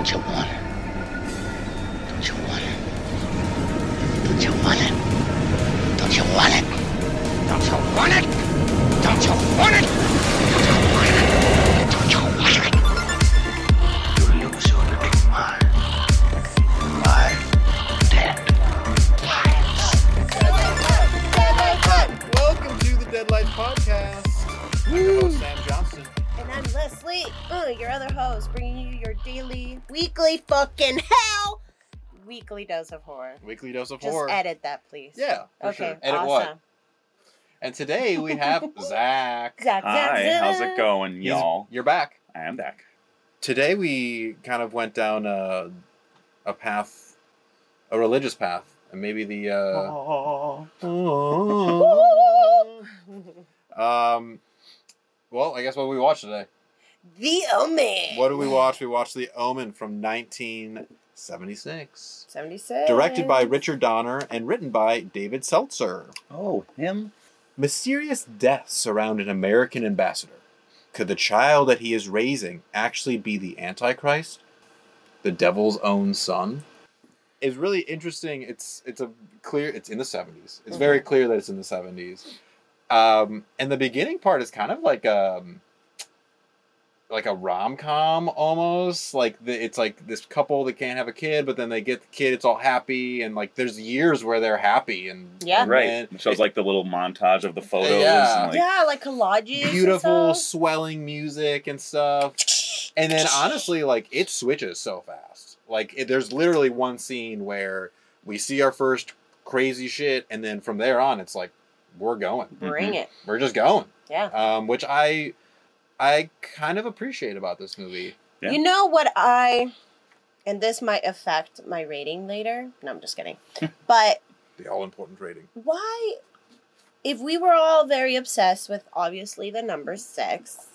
Don't you want it? Don't you want it? Weekly dose of horror. Weekly dose of Just horror. edit that, please. Yeah, for Okay. sure. Awesome. What? And today we have Zach. Zach, Zach, Hi, Zach. how's it going, y'all? You're back. I am back. Today we kind of went down a, a path, a religious path, and maybe the. Uh, um, well, I guess what we watched today. The Omen. What do we watch? We watched The Omen from 1976. 76. Directed by Richard Donner and written by David Seltzer. Oh, him? Mysterious deaths surround an American ambassador. Could the child that he is raising actually be the Antichrist? The devil's own son? It's really interesting. It's it's a clear it's in the 70s. It's very clear that it's in the 70s. Um, and the beginning part is kind of like um like a rom-com almost like the, it's like this couple that can't have a kid but then they get the kid it's all happy and like there's years where they're happy and Yeah. and Right. then- It shows like the little montage of the photos. Yeah. And, like, yeah, like collages. and beautiful stuff. swelling music and stuff and then honestly like it switches so fast like it, there's literally one scene where we see our first crazy shit and then from there on it's like we're going Bring it. we're just going Yeah. um, which i i kind of appreciate about this movie Yeah. You know what I, and this might affect my rating later. No, I'm just kidding. but the all-important rating why, if we were all very obsessed with obviously the number six,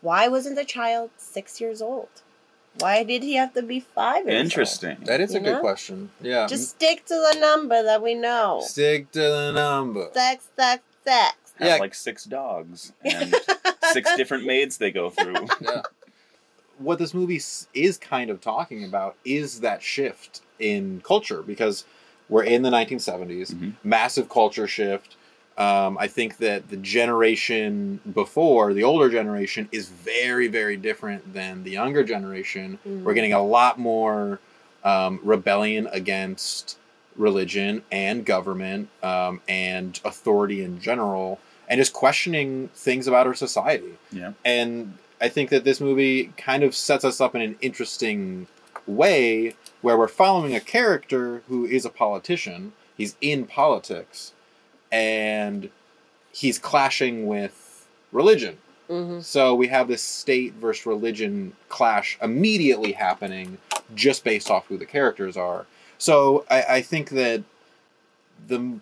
why wasn't the child six years old? Why did he have to be five? years old? Interesting. that is a You good question yeah Just stick to the number that we know. stick to the number Sex, sex, sex. Have Yeah. like six dogs and six different maids they go through. yeah. What this movie is kind of talking about is that shift in culture because we're in the 1970s, Mhm. massive culture shift. Um, I think that the generation before, the older generation, is very, very different than the younger generation. Mm. We're getting a lot more um, rebellion against religion and government um, and authority in general, and just questioning things about our society. Yeah. And I think that this movie kind of sets us up in an interesting way where we're following a character who is a politician. He's in politics and he's clashing with religion. Mhm. So we have this state versus religion clash immediately happening just based off who the characters are. So I, I think that the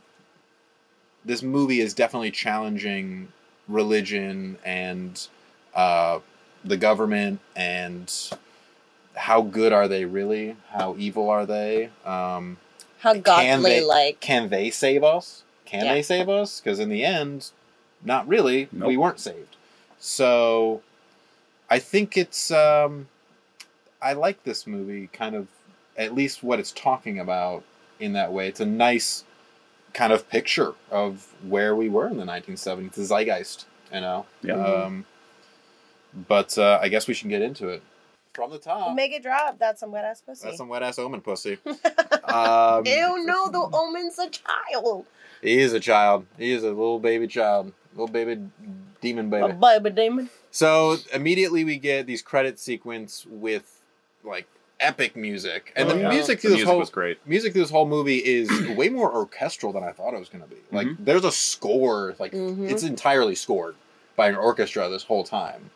this movie is definitely challenging religion and uh, the government and how good are they really? How evil are they? Um, How Can godly they- like. can they save us? Can Yeah. they save us? Because in the end, not really. Nope. We weren't saved. So, I think it's. Um, I like this movie. Kind of, at least what it's talking about in that way. It's a nice kind of picture of where we were in the 1970s, the zeitgeist. You know. Yeah. Um, but uh, I guess we should get into it from the top. Make it drop. That's some wet ass pussy. That's some wet ass omen pussy. um, Ew, no, the omen's a child. He is a child. He is a little baby child. Little baby demon baby. A baby. baby demon. So immediately we get these credit sequence with like epic music. And Oh, the yeah. music The through this music whole was great. music through this whole movie is way more orchestral than I thought it was gonna be. Like Mhm. there's a score, like Mhm. it's entirely scored by an orchestra this whole time.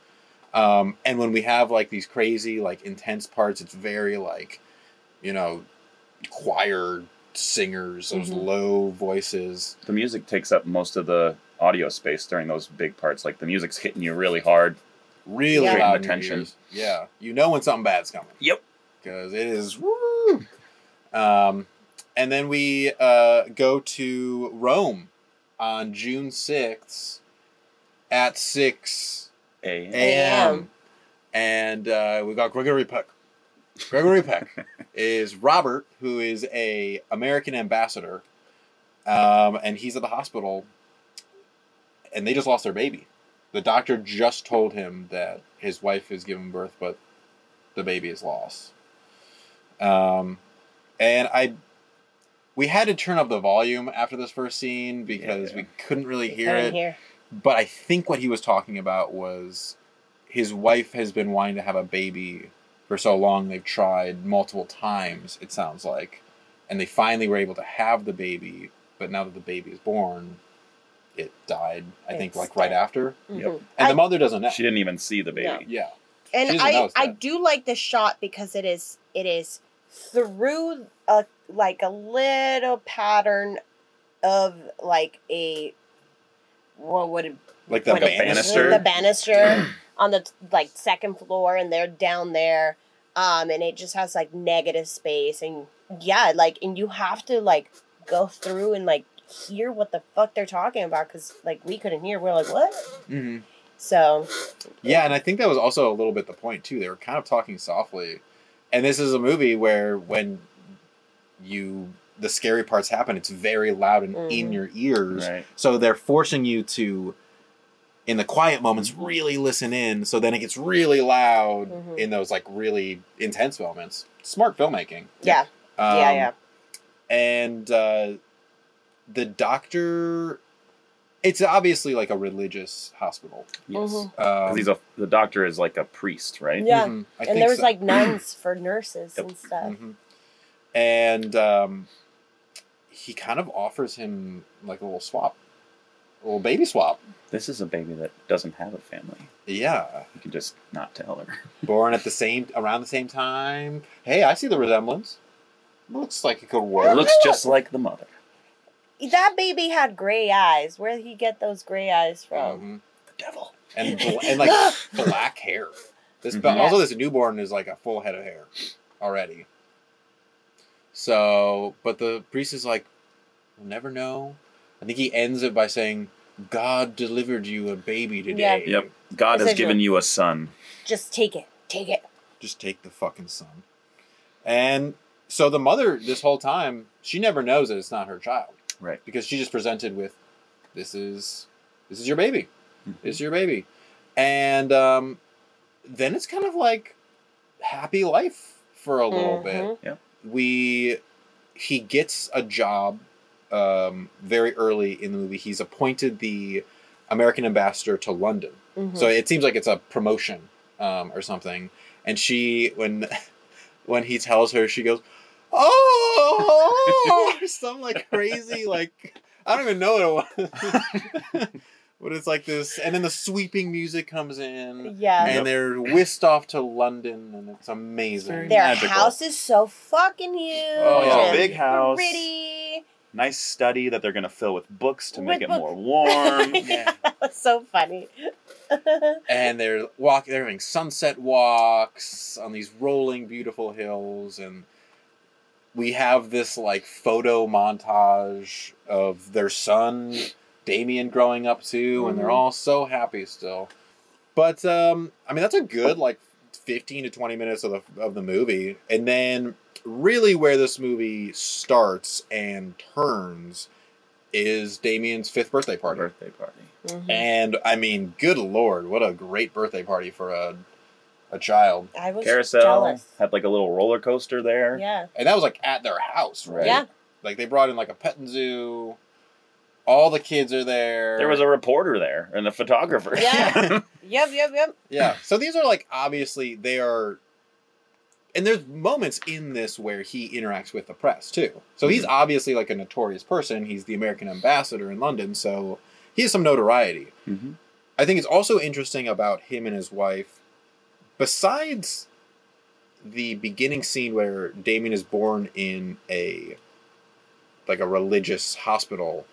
Um, and when we have like these crazy, like intense parts, it's very like, you know, choir singers, those Mhm. low voices. The music takes up most of the audio space during those big parts. Like the music's hitting you really hard. really Yeah. loud in Attention. Yeah, you know when something bad's coming. Yep. Because it is woo. Um, and then we uh, go to Rome on June sixth at six a.m. and uh, we got Gregory Peck Gregory Peck is Robert, who is a American ambassador, um, and he's at the hospital, and they just lost their baby. The doctor just told him that his wife has given birth, but the baby is lost. Um, and I, we had to turn up the volume after this first scene because Yeah. we couldn't really You hear couldn't it. hear. But I think what he was talking about was his wife has been wanting to have a baby for so long. They've tried multiple times, it sounds like. And they finally were able to have the baby. But now that the baby is born, it died, I think, It's like right after. Yep. Mhm. And I- the mother doesn't know. She didn't even see the baby. No. Yeah. and She doesn't know I I do like the shot because it is it is through a like a little pattern of like a what would it Like the what it- banister. the banister on the like second floor and they're down there um and it just has like negative space and yeah like and you have to like go through and like hear what the fuck they're talking about because like we couldn't hear we're like what hmm so Yeah, and I think that was also a little bit the point too. They were kind of talking softly, and this is a movie where when you the scary parts happen, it's very loud and in Mhm. your ears. Right. So they're forcing you to, in the quiet moments, really listen in. So then it gets really loud Mhm. in those like really intense moments. Smart filmmaking. yeah Um, yeah yeah And uh, the doctor, it's obviously like a religious hospital. Yes. Mhm. 'Cause Um, he's a the doctor is like a priest, right? Yeah. mhm, I and think there was so. like nuns for nurses Yep. and stuff Mhm. And um, he kind of offers him like a little swap, a little baby swap. This is a baby that doesn't have a family. Yeah, You can just not tell her. born at the same around the same time. Hey, I see the resemblance. Looks like it could work. It looks just like the mother. That baby had gray eyes where did he get those gray eyes from Mhm. The devil. and bl- and like black hair. This but Mhm. also this newborn is like a full head of hair already. So, but the priest is like, "We'll never know." I think he ends it by saying, "God delivered you a baby today." Yep. God has given you a son. just take it take it Just take the fucking son. And so the mother, this whole time, she never knows that it's not her child Right. because she just presented with, "This is, this is your baby." Mhm. is your baby and um, then it's kind of like happy life for a little Mhm. bit we he gets a job um, very early in the movie he's appointed the american ambassador to london Mhm. so it seems like it's a promotion um, or something and she when when he tells her she goes oh or some like crazy like i don't even know what it was but it's like this and then the sweeping music comes in yeah and they're whisked off to london and it's amazing their magical. house is so fucking huge Oh, yeah. and Big house. pretty Nice study that they're going to fill with books to make it book- more warm. Yeah. that was so funny and they're walking they're having sunset walks on these rolling beautiful hills and we have this like photo montage of their son Damien growing up too and they're Mhm. all so happy still but um I mean that's a good like 15 to 20 minutes of the of the movie and then really where this movie starts and turns is Damien's fifth birthday party Birthday party. Mhm. and I mean, good lord, what a great birthday party for a a child. i was Carousel jealous had like a little roller coaster there. yeah And that was like at their house, right? yeah Like they brought in like a petting zoo. All the kids are there. There was a reporter there and a photographer. Yeah. yep yep yep Yeah. So these are like obviously they are and there's moments in this where he interacts with the press too. So he's obviously like a notorious person. He's the American ambassador in London, so he has some notoriety. hmm I think it's also interesting about him and his wife, besides the beginning scene where Damien is born in a like a religious hospital,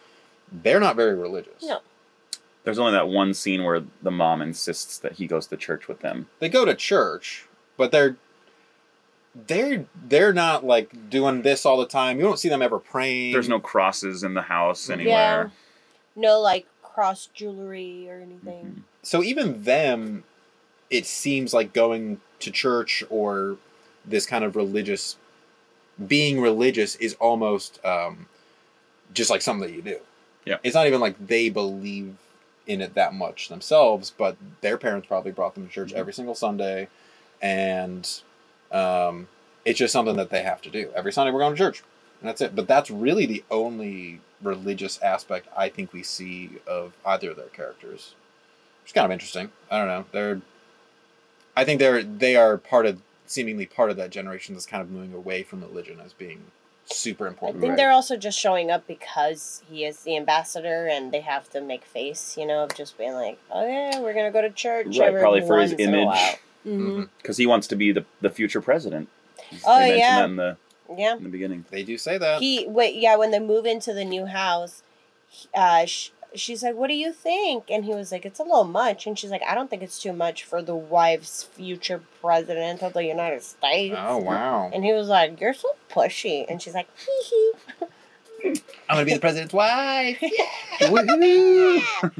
they're not very religious. No. There's only that one scene where the mom insists that he goes to church with them. They go to church, but they're they're they're not like doing this all the time. You don't see them ever praying. There's no crosses in the house yeah anywhere. no like cross jewelry or anything Mhm. so even them it seems like going to church or this kind of religious being religious is almost um, just like something that you do. Yeah. It's not even like they believe in it that much themselves, but their parents probably brought them to church every single Sunday, and um, it's just something that they have to do every Sunday. We're going to church, and that's it. But that's really the only religious aspect I think we see of either of their characters. It's kind of interesting. I don't know. They're, I think they're they are part of seemingly part of that generation that's kind of moving away from religion as being super important. I think Right. they're also just showing up because he is the ambassador, and they have to make face, you know, of just being like, "Oh yeah, we're gonna go to church." Right, every probably for his once in a image. while." Mhm. Mhm. because he wants to be the, the future president. Oh, they yeah. that in the Yeah. in the beginning. They do say that. He wait, yeah. When they move into the new house, uh, sh- she's like, "What do you think?" And he was like, "It's a little much." And she's like, "I don't think it's too much for the wife's future president of the United States." oh wow! And he was like, "You're so pushy." And she's like, "Hee hee." I'm gonna be the president's wife. Woohoo!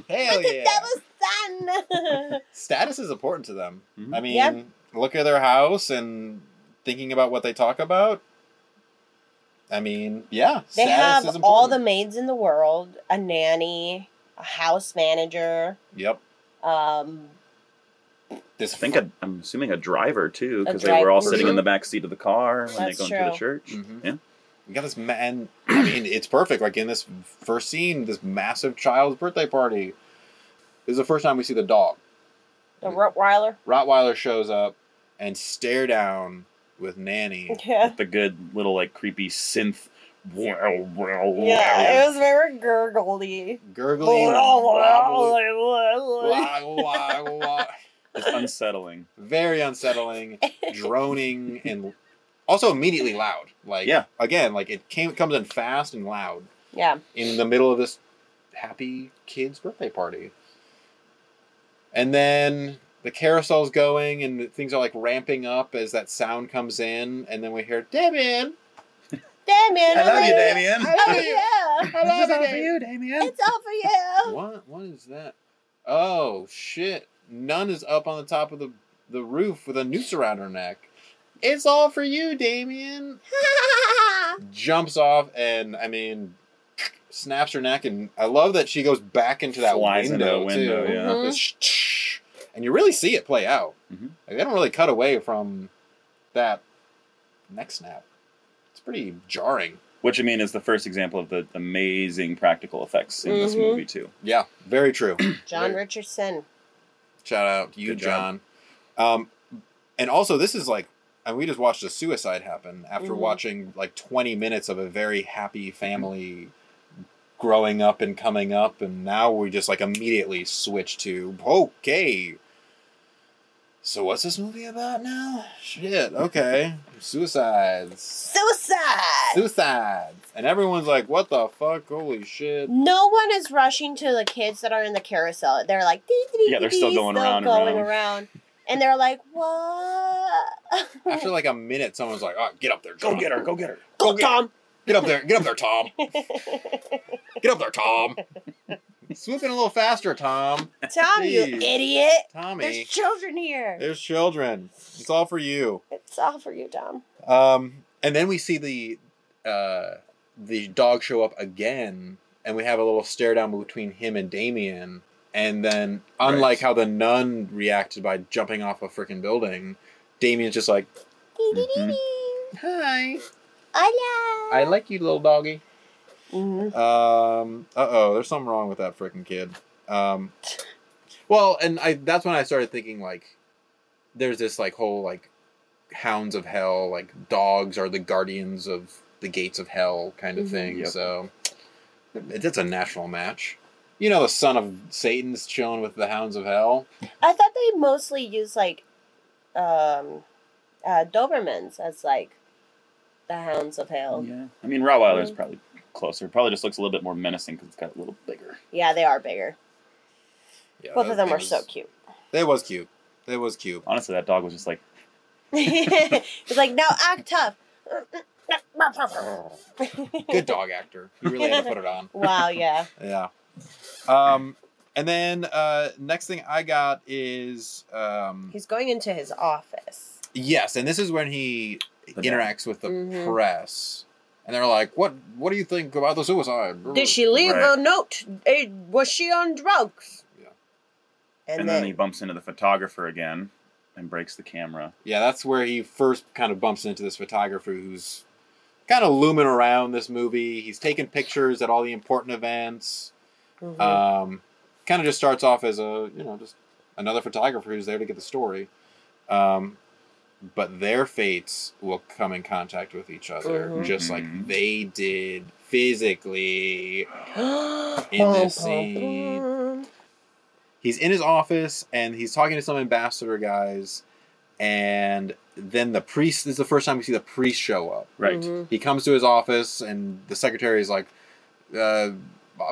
Hell The yeah! devil's son. Status is important to them. Mhm. I mean, Yeah. look at their house and thinking about what they talk about. I mean, yeah, they have is all the maids in the world, a nanny, a house manager. Yep. Um, This I think a, I'm assuming a driver too, because they were all driver. sitting in the back seat of the car when That's they go into the true. church. Mhm. Yeah, We got this man. I mean, it's perfect. Like in this first scene, this massive child's birthday party. This is the first time we see the dog. the Rottweiler. Rottweiler shows up and stare down with Nanny. Yeah. the good little like creepy synth. Wow, wow, Yeah, it was very gurgly. Gurgling. wah, wah, wah. It's unsettling. Very unsettling, droning, and also immediately loud. Like Yeah. again, like it came comes in fast and loud yeah. in the middle of this happy kid's birthday party. And then the carousel's going and things are like ramping up as that sound comes in, and then we hear Damien. Damien. I love you, love Damien. Oh yeah. I love you, Damien. you, Damien. It's all for you. What? What is that? Oh shit! Nun is up on the top of the the roof with a noose around her neck. It's all for you, Damien. Jumps off and I mean, snaps her neck, and I love that she goes back into that Flies window, a window, too. yeah. Mhm. This sh- sh- and you really see it play out. Mhm. Like, they don't really cut away from that neck snap. It's pretty jarring. Which I mean is the first example of the amazing practical effects in this Mhm. movie too. Yeah, very true. John Very- Richardson. Shout out to you, Good. John. Um, and also, this is like, and we just watched a suicide happen after Mhm. watching like 20 minutes of a very happy family growing up and coming up, and now we just like immediately switch to okay. So what's this movie about now? Shit. Okay, suicides, Suicide. suicides, and everyone's like, "What the fuck? Holy shit!" No one is rushing to the kids that are in the carousel. They're like, dee, dee, dee, Yeah, they're still going still around and going around. around. And they're like, what? After like a minute, someone's like, "Oh, get up there, Go get her! Go get her! Go, Go get- Tom. Get up there, get up there, Tom." Get up there, Tom. Swoop in a little faster, Tom. Tom, you Jeez. idiot. Tommy. There's children here. There's children. It's all for you. It's all for you, Tom. Um, and then we see the uh, the dog show up again, and we have a little stare down between him and Damien. And then, unlike Right. how the nun reacted by jumping off a freaking building, Damien's just like, Dee, dee, dee, Mhm. "Hi, Hola. I like you, little doggy." Mhm. Um. Uh oh. There's something wrong with that freaking kid. Um. Well, and I that's when I started thinking like, there's this like whole like, hounds of hell like dogs are the guardians of the gates of hell kind of Mhm. thing. Yep. So, it's a national match. You know, the son of Satan's chilling with the hounds of hell. I thought they mostly use like um uh Dobermans as like the hounds of hell. Yeah, I mean Rottweiler's Mm. probably closer. Probably just looks a little bit more menacing because it's got a little bigger. Yeah, they are bigger. Yeah, Both of them were was- so cute. It was cute. It was cute. Honestly, that dog was just like, It's like now act tough. Good dog actor. You really had to put it on. Wow, yeah. Yeah. Um, and then uh, next thing I got is um, He's going into his office. Yes, and this is when he The interacts with the Mhm. press, and they're like, "What? What do you think about the suicide?" Did she leave Right. a note? Was she on drugs? Yeah. And, And then, then he bumps into the photographer again and breaks the camera. Yeah, that's where he first kind of bumps into this photographer who's kind of looming around this movie. He's taking pictures at all the important events. Mhm. Um, kind of just starts off as a you know just another photographer who's there to get the story. Um, but their fates will come in contact with each other, Mhm. just like Mhm. they did physically. in Bum, this scene. He's in his office and he's talking to some ambassador guys, and then the priest this is the first time we see the priest show up. Right. Mhm. He comes to his office, and the secretary is like, uh,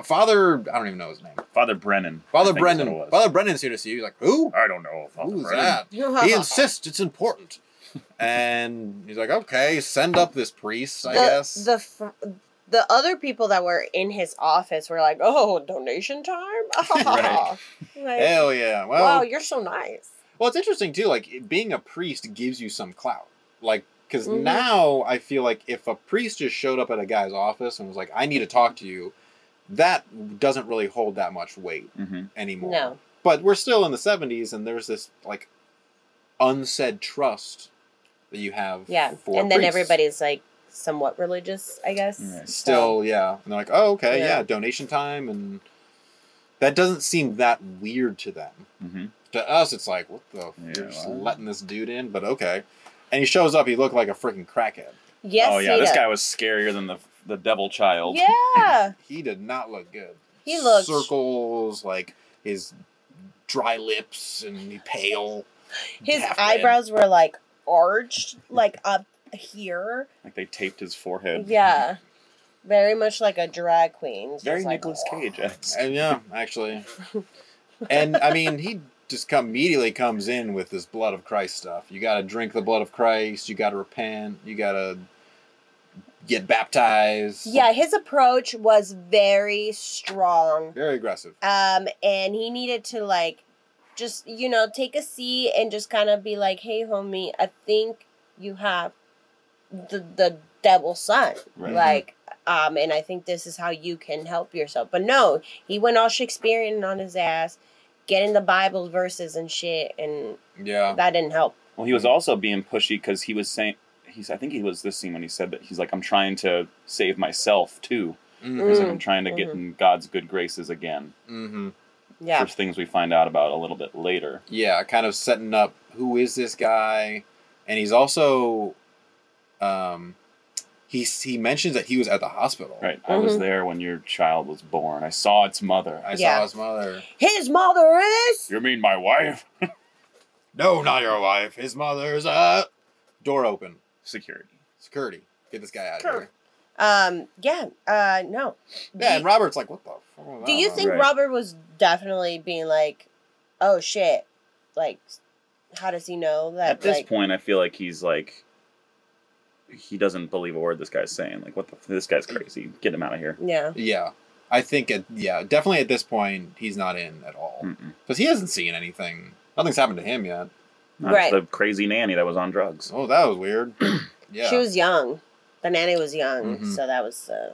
"Father, I don't even know his name. Father Brennan. Father think is what it Brennan. was. Father Brennan's here to see you." He's like, "Who? I don't know. Father Who's Brennan. that?" He insists it's important, and he's like, "Okay, send up this priest, I the, guess." the fr- the other people that were in his office were like, "Oh, donation time! Right. Like, Hell yeah! Well, wow, you're so nice." Well, it's interesting too. Like being a priest gives you some clout. Like because Mhm. now I feel like if a priest just showed up at a guy's office and was like, "I need to talk to you," that doesn't really hold that much weight hmm anymore. No. But we're still in the '70s, and there's this like unsaid trust that you have. Yeah, for and then priests. everybody's like somewhat religious, I guess. Right. So- still, yeah, and they're like, "Oh, okay, Yeah. yeah, donation time," and that doesn't seem that weird to them. hmm To us, it's like, what the? Yeah, you're just well. letting this dude in, but okay. And he shows up. He looked like a freaking crackhead. yes, oh yeah, he this does. guy was scarier than the the devil child. Yeah, He did not look good. He looked- circles, like his dry lips, and he pale. his half dead. eyebrows were like arched, like up here. Like they taped his forehead. Yeah, very much like a drag queen. Just Very like, Nicolas Cage. esque. And yeah, actually. And I mean, he just come immediately comes in with this blood of Christ stuff. You got to drink the blood of Christ. You got to repent. You got to get baptized. Yeah, his approach was very strong. Very aggressive. Um, and he needed to like just, you know, take a seat and just kind of be like, Hey homie, I think you have the the devil's son. Right. Like um, and I think this is how you can help yourself. But no, he went all Shakespearean on his ass, getting the Bible verses and shit, and Yeah. that didn't help. Well, he was also being pushy because he was saying he's. I think he was this scene when he said that he's like, I'm trying to save myself too. Mm-hmm. He's like, Mm, I'm trying to get mhm. in God's good graces again. hmm Yeah. For things we find out about a little bit later. Yeah, kind of setting up who is this guy, and he's also, um, he he mentions that he was at the hospital. Right. I was Mhm. there when your child was born. I saw its mother. I Yeah. saw his mother. His mother is You mean my wife? No, not your wife. His mother's uh door open. Security. Security. Get this guy out of here. um yeah, uh no. Do Yeah, you- and Robert's like, what the fuck Do you think Right. Robert was definitely being like, "Oh shit," like, how does he know that? At this like, point, I feel like he's like, he doesn't believe a word this guy's saying. Like, what the? This guy's crazy. Get him out of here. yeah, Yeah. I think it yeah, definitely at this point he's not in at all. Mm-mm. Because he hasn't seen anything. Nothing's happened to him yet. Not Right. the crazy nanny that was on drugs. Oh, that was weird. yeah. she was young. The nanny was young, Mhm. so that was. Uh,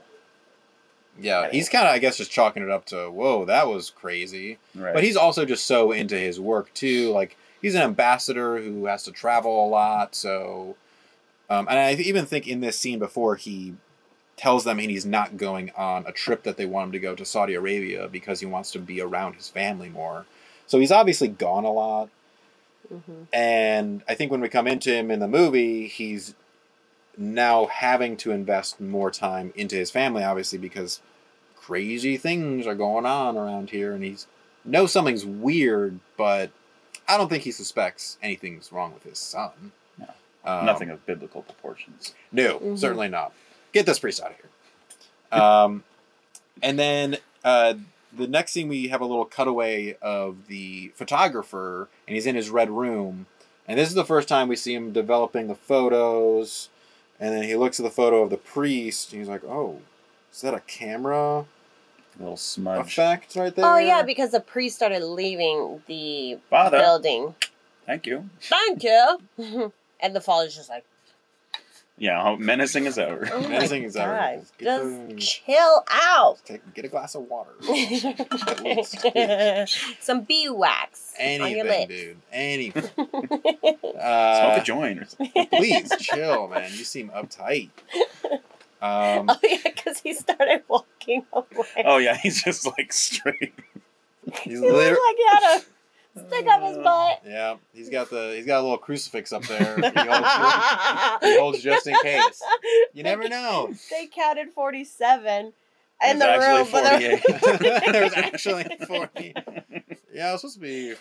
yeah. He's kinda I guess just chalking it up to, whoa, that was crazy. Right. But he's also just so into his work too. Like he's an ambassador who has to travel a lot. So, um, and I even think in this scene before he tells them he's not going on a trip that they want him to go to Saudi Arabia because he wants to be around his family more. So he's obviously gone a lot. Mhm. And I think when we come into him in the movie, he's now having to invest more time into his family, obviously, because crazy things are going on around here, and he's knows something's weird, but I don't think he suspects anything's wrong with his son. No. Um, Nothing of biblical proportions. no, Mhm. certainly not. Get this priest out of here. Um, and then uh, the next scene, we have a little cutaway of the photographer, and he's in his red room. And this is the first time we see him developing the photos. And then he looks at the photo of the priest, and he's like, "Oh, is that a camera A little smudge. effect right there?" Oh yeah, because the priest started leaving the Father. building. Thank you. Thank you. And the father's just like, Yeah, how menacing is ever. oh Menacing my as ever. God, Just just the- chill out. Take, get a glass of water. Some bee wax on your Anything, lips. dude. Anything. Smoke Uh, a joint or something. please chill, man. You seem uptight. Um, Oh yeah, because he started walking away. Oh yeah, he's just like straight. he's he looked liter- like he had a stick up his butt. yeah, he's got the he's got a little crucifix up there. He holds, he holds just in case. You never know. They counted forty-seven in There's the room, actually but there- 48. There's actually forty. Yeah, it was supposed to be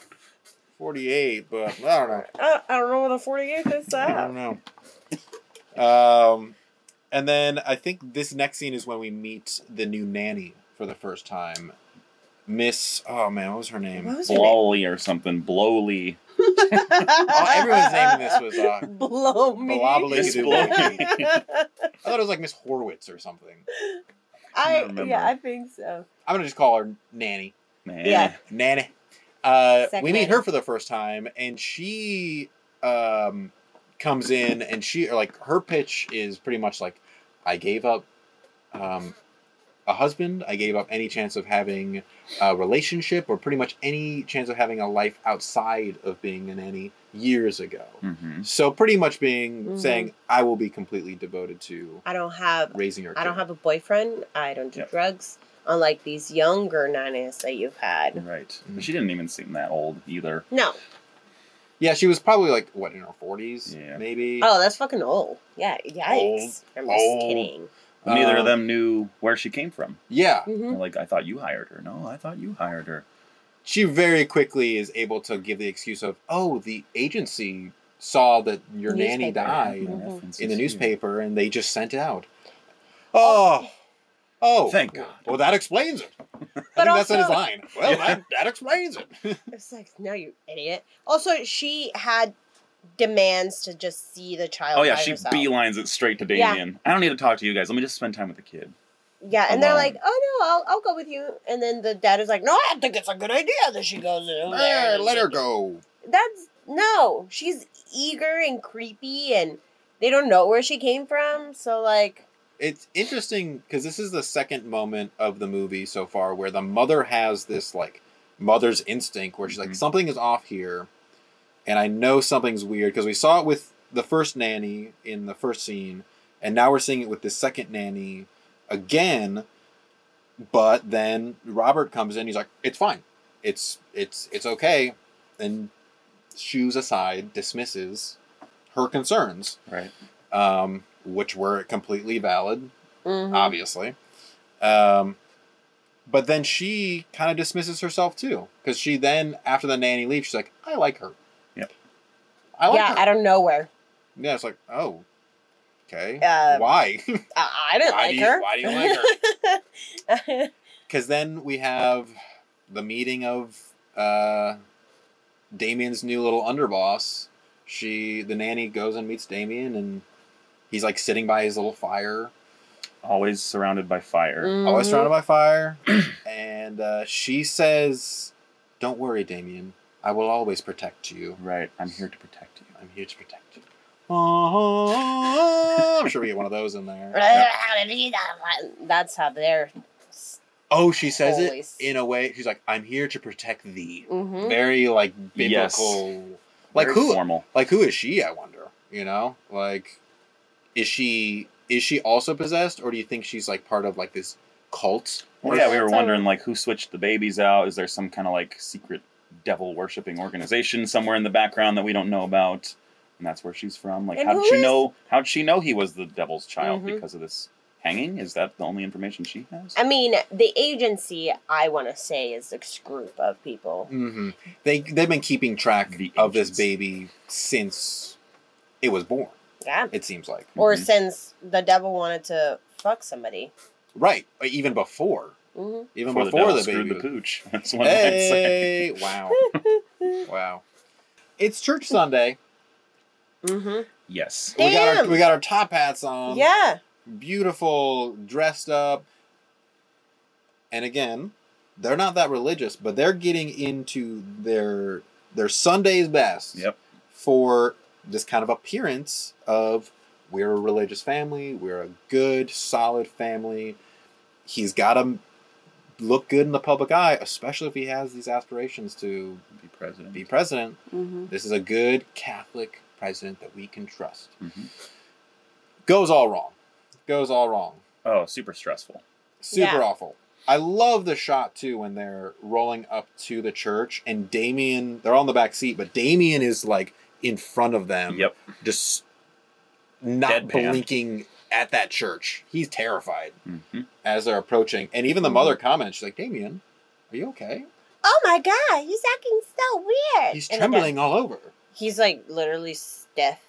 forty-eight, but I don't know. I, I don't know what the forty-eighth is. At. I don't know. Um, and then I think this next scene is when we meet the new nanny for the first time, Miss. Oh man, what was her name? What was her? Blowly or something. Blowly. Oh, everyone's naming this was. Uh, Blow me. Blobly Miss Doo. Blowly. I thought it was like Miss Horwitz or something. I remember. yeah, I think so. I'm gonna just call her Nanny. Man. Yeah. Nanny. Uh, we meet her for the first time, and she um, comes in, and she like her pitch is pretty much like, I gave up um, a husband. I gave up any chance of having a relationship, or pretty much any chance of having a life outside of being a nanny years ago. hmm So pretty much being Mhm. saying, I will be completely devoted to I don't have raising her. I don't have a boyfriend. I don't do Yep. drugs. Unlike these younger nannies that you've had. Right. Mhm. She didn't even seem that old either. No. Yeah, she was probably like what in her forties, Yeah. maybe. Oh, that's fucking old. Yeah. Yikes. Old. I'm just Old. kidding. Neither Uh, of them knew where she came from. Yeah, hmm like, I thought you hired her. No, I thought you hired her. she very quickly is able to give the excuse of, "Oh, the agency saw that your nanny Newspaper. died Mhm. In the newspaper, and they just sent it out." Oh, oh, Thank God. Well, that explains it. I think But that's in his line. Well, that, that explains it. It's like, no, you idiot. Also, she had demands to just see the child. Oh yeah, by she herself. beelines it straight to Yeah. Damien. I don't need to talk to you guys. Let me just spend time with the kid. Yeah, and they're like, "Oh no, I'll, I'll go with you." And then the dad is like, "No, I think it's a good idea that she goes over there." Eh, let her go. That's no. She's eager and creepy, and they don't know where she came from. So like, It's interesting because this is the second moment of the movie so far where the mother has this like mother's instinct where she's like Mhm. something is off here, and I know something's weird because we saw it with the first nanny in the first scene, and now we're seeing it with the second nanny again. But then Robert comes in. He's like, "It's fine. It's it's it's okay," and shoes aside dismisses her concerns Right. um, which were completely valid, mhm. obviously. Um, but then she kind of dismisses herself too, because she then, after the nanny leaves, she's like, "I like her." Yep. I like yeah, her. out of nowhere. yeah, it's like, oh, okay. Um, why? I, I didn't Why like do you- her. why do you like her? Because then we have the meeting of uh, Damien's new little underboss. She, the nanny, goes and meets Damien, and he's like sitting by his little fire. Always surrounded by fire. always Mhm. surrounded by fire. and uh, she says, Don't worry, Damien. I will always protect you. Right. I'm here to protect you. I'm here to protect you. I'm sure we get one of those in there. That's how they're. Oh, she says it in a way. She's like, I'm here to protect thee. hmm Very like Yes. biblical. Like Very who? Formal. Like who is she? I wonder. You know, like is she is she also possessed, or do you think she's like part of like this cult? Well, yeah, we were wondering like who switched the babies out. Is there some kind of like secret devil worshipping organization somewhere in the background that we don't know about? And that's where she's from. Like, And how did who she is- know? How did she know he was the devil's child Mhm. because of this hanging? Is that the only information she has? I mean, the agency, I want to say, is this group of people. hmm They they've been keeping track The of this ancients. baby since it was born. Yeah. It seems like Or Mhm. since the devil wanted to fuck somebody. right, even before, hmm even Before, before, the, the, baby. screwed the pooch. That's what I'd say. Hey, wow, wow! It's church Sunday. hmm Yes. We got our we got our top hats on. yeah. beautiful, dressed up. And again, they're not that religious, but they're getting into their their Sunday's best Yep. for this kind of appearance of we're a religious family, we're a good, solid family. He's got to look good in the public eye, especially if he has these aspirations to Be president. be president. Mm-hmm. This is a good Catholic president that we can trust. Mhm. Goes all wrong. Goes all wrong. Oh, super stressful. Super Yeah. awful. I love the shot too when they're rolling up to the church and Damien, they're all in the back seat, but Damien is like in front of them, Yep. just not Deadpan. blinking at that church. He's terrified hmm as they're approaching. And even the mother comments, she's like, Damien, are you okay? Oh my god, he's acting so weird. He's And trembling all over. He's like literally stiff.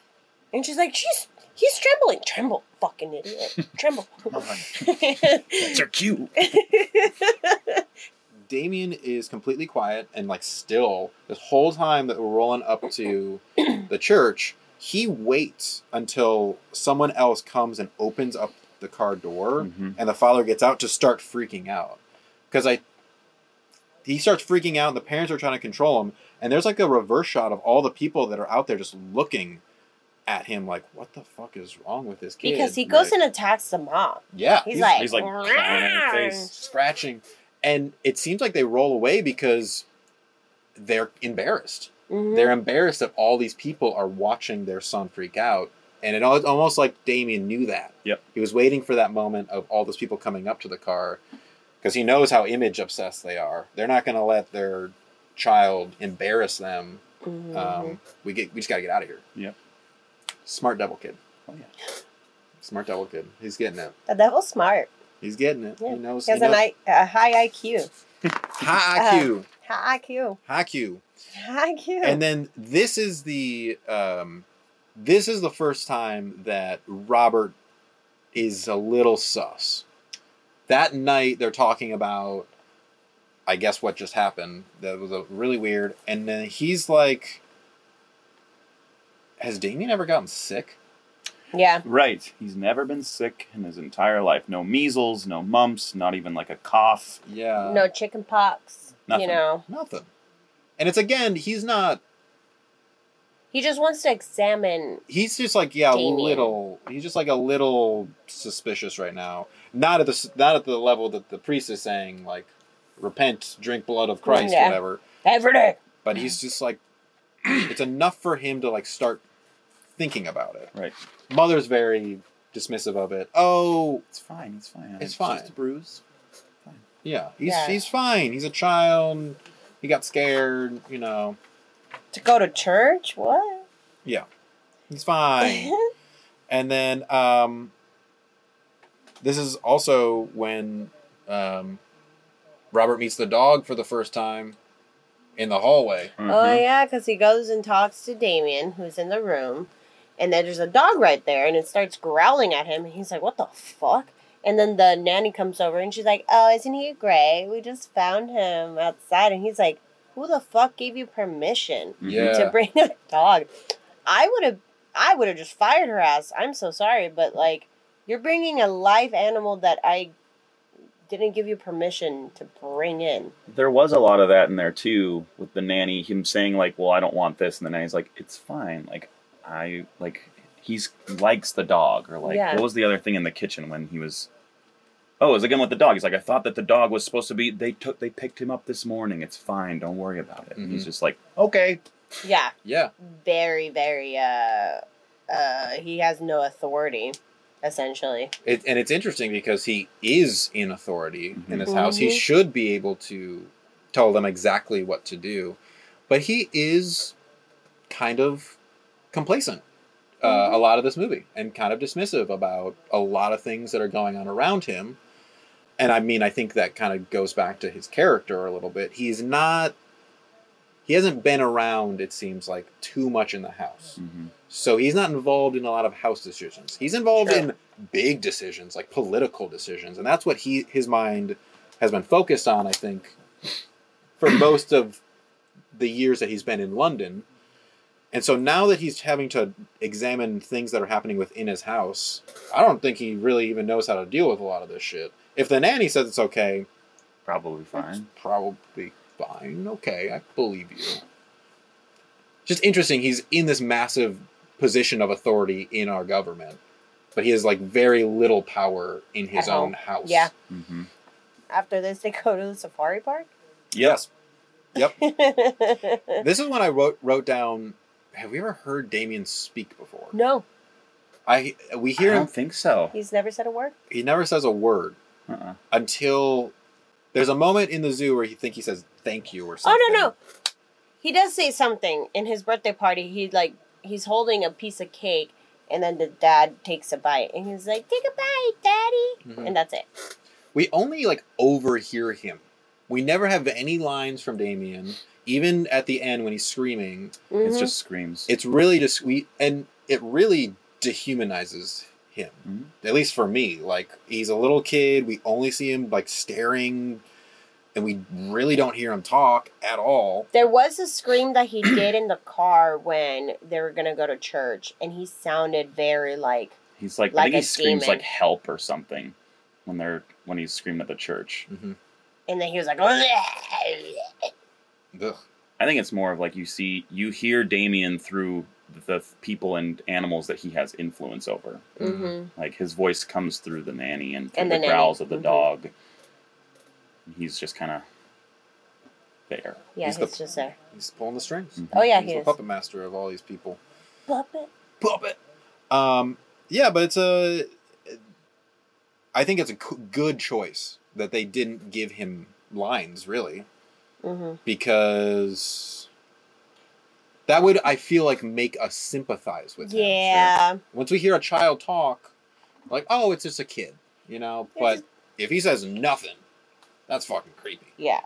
And she's like, she's he's trembling. Tremble, fucking idiot. Tremble. That's her cue. Damien is completely quiet and like still this whole time that we're rolling up to the church. He waits until someone else comes and opens up the car door, Mhm. and the father gets out to start freaking out because I. He starts freaking out, and the parents are trying to control him. And there's like a reverse shot of all the people that are out there just looking at him, like, "What the fuck is wrong with this kid?" because he goes Like, and attacks the mom. yeah, He's, like, He's like clawing face. scratching and it seems like they roll away because they're embarrassed Mhm. they're embarrassed that all these people are watching their son freak out and it almost like damien knew that Yep. he was waiting for that moment of all those people coming up to the car because he knows how image obsessed they are they're not going to let their child embarrass them Mhm. um, we get we just got to get out of here Yep. smart devil kid Oh, yeah. smart devil kid he's getting it the devil's smart. he's getting it Yeah. he knows He has he an I, a high IQ. high iq High IQ. high iq High IQ. and then this is the um, this is the first time that Robert is a little sus. That night they're talking about, I guess what just happened. That was a really weird. And then he's like, "Has Damien ever gotten sick?" yeah. Right. He's never been sick in his entire life. No measles, no mumps, not even like a cough. Yeah, no chicken pox. Nothing. You know. nothing. And it's again, he's not. He just wants to examine He's just like yeah, a Damien. little. He's just like a little suspicious right now. Not at the not at the level that the priest is saying like, repent, drink blood of Christ, Yeah. whatever. every day. But he's just like, it's enough for him to like start thinking about it. Right. Mother's very dismissive of it. Oh, It's fine. It's fine. It's fine. just a bruise. Yeah, he's Yeah. he's fine. He's a child. He got scared. You know, To go to church? What? Yeah. He's fine. And then um, this is also when um, Robert meets the dog for the first time in the hallway. Oh Mhm. yeah, because he goes and talks to Damien, who's in the room, and then there's a dog right there, and it starts growling at him, and he's like, "What the fuck?" And then the nanny comes over, and she's like, "Oh, isn't he gray? We just found him outside," and he's like, "Who the fuck gave you permission Mhm. Yeah. to bring a dog?" I would have, I would have just fired her ass. I'm so sorry, but like, you're bringing a live animal that I didn't give you permission to bring in. There was a lot of that in there too, with the nanny, him saying like, "Well, I don't want this," and the nanny's like, "It's fine." Like, I like he's likes the dog, or like, Yeah. what was the other thing in the kitchen when he was? Oh, it was again with the dog. He's like, "I thought that the dog was supposed to be. They took, they picked him up this morning. It's fine. Don't worry about it." And he's Mhm. just like, "Okay." Yeah. Yeah, very very uh uh he has no authority essentially it, and it's interesting because he is in authority in his house. He Mhm. should be able to tell them exactly what to do, but he is kind of complacent. Uh, Mhm. a lot of this movie and kind of dismissive about a lot of things that are going on around him. And I mean, I think that kind of goes back to his character a little bit. He's not, he hasn't been around, it seems like, too much in the house. Mhm. So he's not involved in a lot of house decisions. He's involved Sure. in big decisions, like political decisions, and that's what he his mind has been focused on. I think for most of the years that he's been in London, and so now that he's having to examine things that are happening within his house, I don't think he really even knows how to deal with a lot of this shit. If the nanny says it's okay, Probably fine. probably fine. Okay, I believe you. Just interesting. He's in this massive position of authority in our government, but he has like very little power in his At own home. house. Yeah. hmm After this, they go to the safari park. Yes. Yep. this is when I wrote wrote down. Have we ever heard Damien speak before? no, I we I hear don't him. think so. he's never said a word. He never says a word Uh-uh. until there's a moment in the zoo where he think he says thank you or something. Oh no, no. He does say something in his birthday party. He like he's holding a piece of cake, and then the dad takes a bite, and he's like, "Take a bite, daddy," Mhm. and that's it. We only like overhear him. We never have any lines from Damien. Even at the end when he's screaming, It's Mhm. just screams. it's really just we and it really dehumanizes him. Mhm. At least for me, like he's a little kid. We only see him like staring, and we really don't hear him talk at all. There was a scream that he did in the car when they were gonna go to church, and he sounded very like He's like, Like I think he a screams demon. like help or something when they're when he's screaming at the church. Mm-hmm. and then he was like, Ugh. I think it's more of like you see you hear Damien through the people and animals that he has influence over. hmm Like his voice comes through the nanny and And the, the nanny. growls of the Mhm. dog. He's just kind of there. yeah, He's he's, the- just there. He's pulling the strings. Mhm. Oh yeah, he's he the is. puppet master of all these people. Puppet. Puppet. Um, yeah, but it's a. I think it's a good choice that they didn't give him lines really hmm because that would I feel like make us sympathize with him. Yeah. Once we hear a child talk, like oh, it's just a kid, you know. But if he says nothing, that's fucking creepy. Yeah.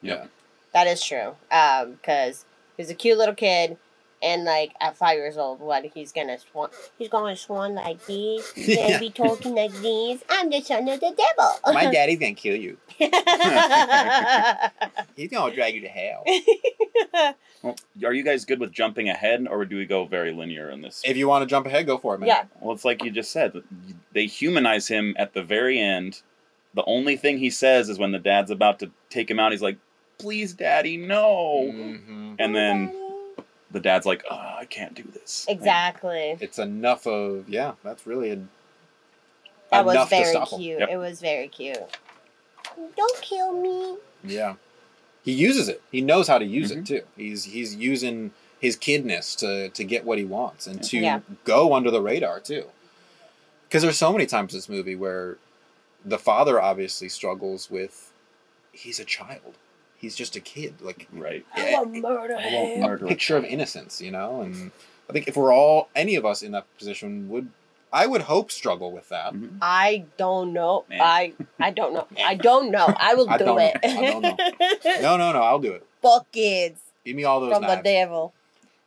Yeah. That is true. Um, because he's a cute little kid, and like at five years old, what he's gonna swan? He's gonna swan like this. He's gonna be talking like this. I'm the son of the devil. My daddy's gonna kill you. He's gonna drag you to hell. Well, are you guys good with jumping ahead, or do we go very linear in this? If you want to jump ahead, go for it, man. yeah. Well, it's like you just said. They humanize him at the very end. The only thing he says is when the dad's about to take him out, he's like, "Please, daddy, no." Mhm. And then the dad's like, oh, "I can't do this." Like, Exactly. It's enough of yeah. That's really a, That was enough to very stop him. cute. Yep. It was very cute. Don't kill me. Yeah, he uses it. He knows how to use Mhm. it too. He's he's using his kidness to to get what he wants and to Yeah. go under the radar too. Because there's so many times in this movie where the father obviously struggles with he's a child. He's just a kid. Like right. I will murder I won't him. a a picture of innocence, you know. And I think if we're all any of us in that position would, I would hope struggle with that. Mhm. I don't know. Man. I I don't know. I don't know. I will I do don't know. it. I don't know. No, no, no. I'll do it. Fuck kids Give me all those from the devil.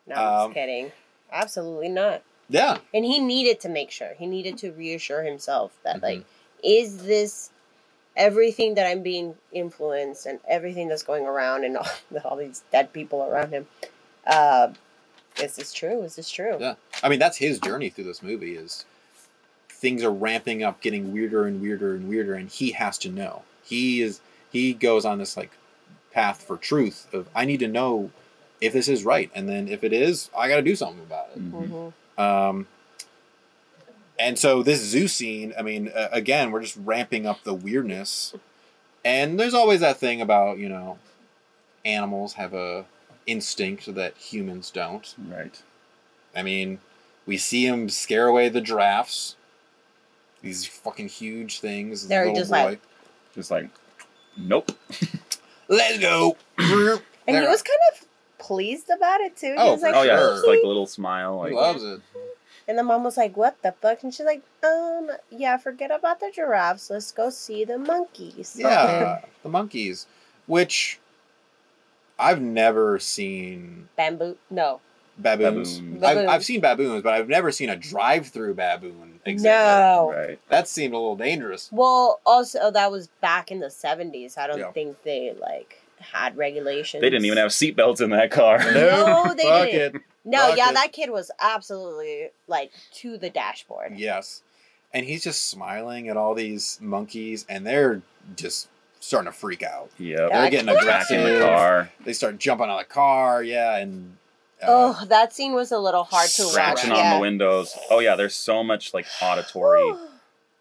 No, I'm Um, just kidding. Absolutely not. Yeah. And he needed to make sure. He needed to reassure himself that Mhm. like, is this everything that I'm being influenced and everything that's going around and all, all these dead people around him? Uh, is this true? Is this true? Yeah. I mean, that's his journey through this movie. Is things are ramping up, getting weirder and weirder and weirder, and he has to know. He is. He goes on this like path for truth of I need to know if this is right, and then if it is, I got to do something about it. Mhm. hmm Um, and so this zoo scene, I mean, uh, again, we're just ramping up the weirdness. And there's always that thing about, you know, animals have a instinct that humans don't. Right. I mean, we see him scare away the giraffes. These fucking huge things. this They're little just like- Just like, nope. let's go. And There. he was kind of pleased about it too. He Oh, was like, oh yeah, sure. it's like a little smile. he Like, loves it. And the mom was like, "What the fuck?" And she's like, "Um, yeah, forget about the giraffes. Let's go see the monkeys." Yeah, the monkeys, which I've never seen Bamboo? No, baboons. Baboons. I've, I've seen baboons, but I've never seen a drive-through baboon. exhibit. no. right. that seemed a little dangerous. Well, also that was back in the seventies. I don't Yeah. think they like had regulations. They didn't even have seatbelts in that car. No, they Fuck didn't. it. No, Fuck yeah, it. that kid was absolutely like to the dashboard. Yes, and he's just smiling at all these monkeys, and they're just starting to freak out. Yep. They're getting like, Back in the aggressive. car. They start jumping on the car, yeah, and Uh, oh, that scene was a little hard to watch. Scratching on yeah. the windows. Oh yeah, there's so much like auditory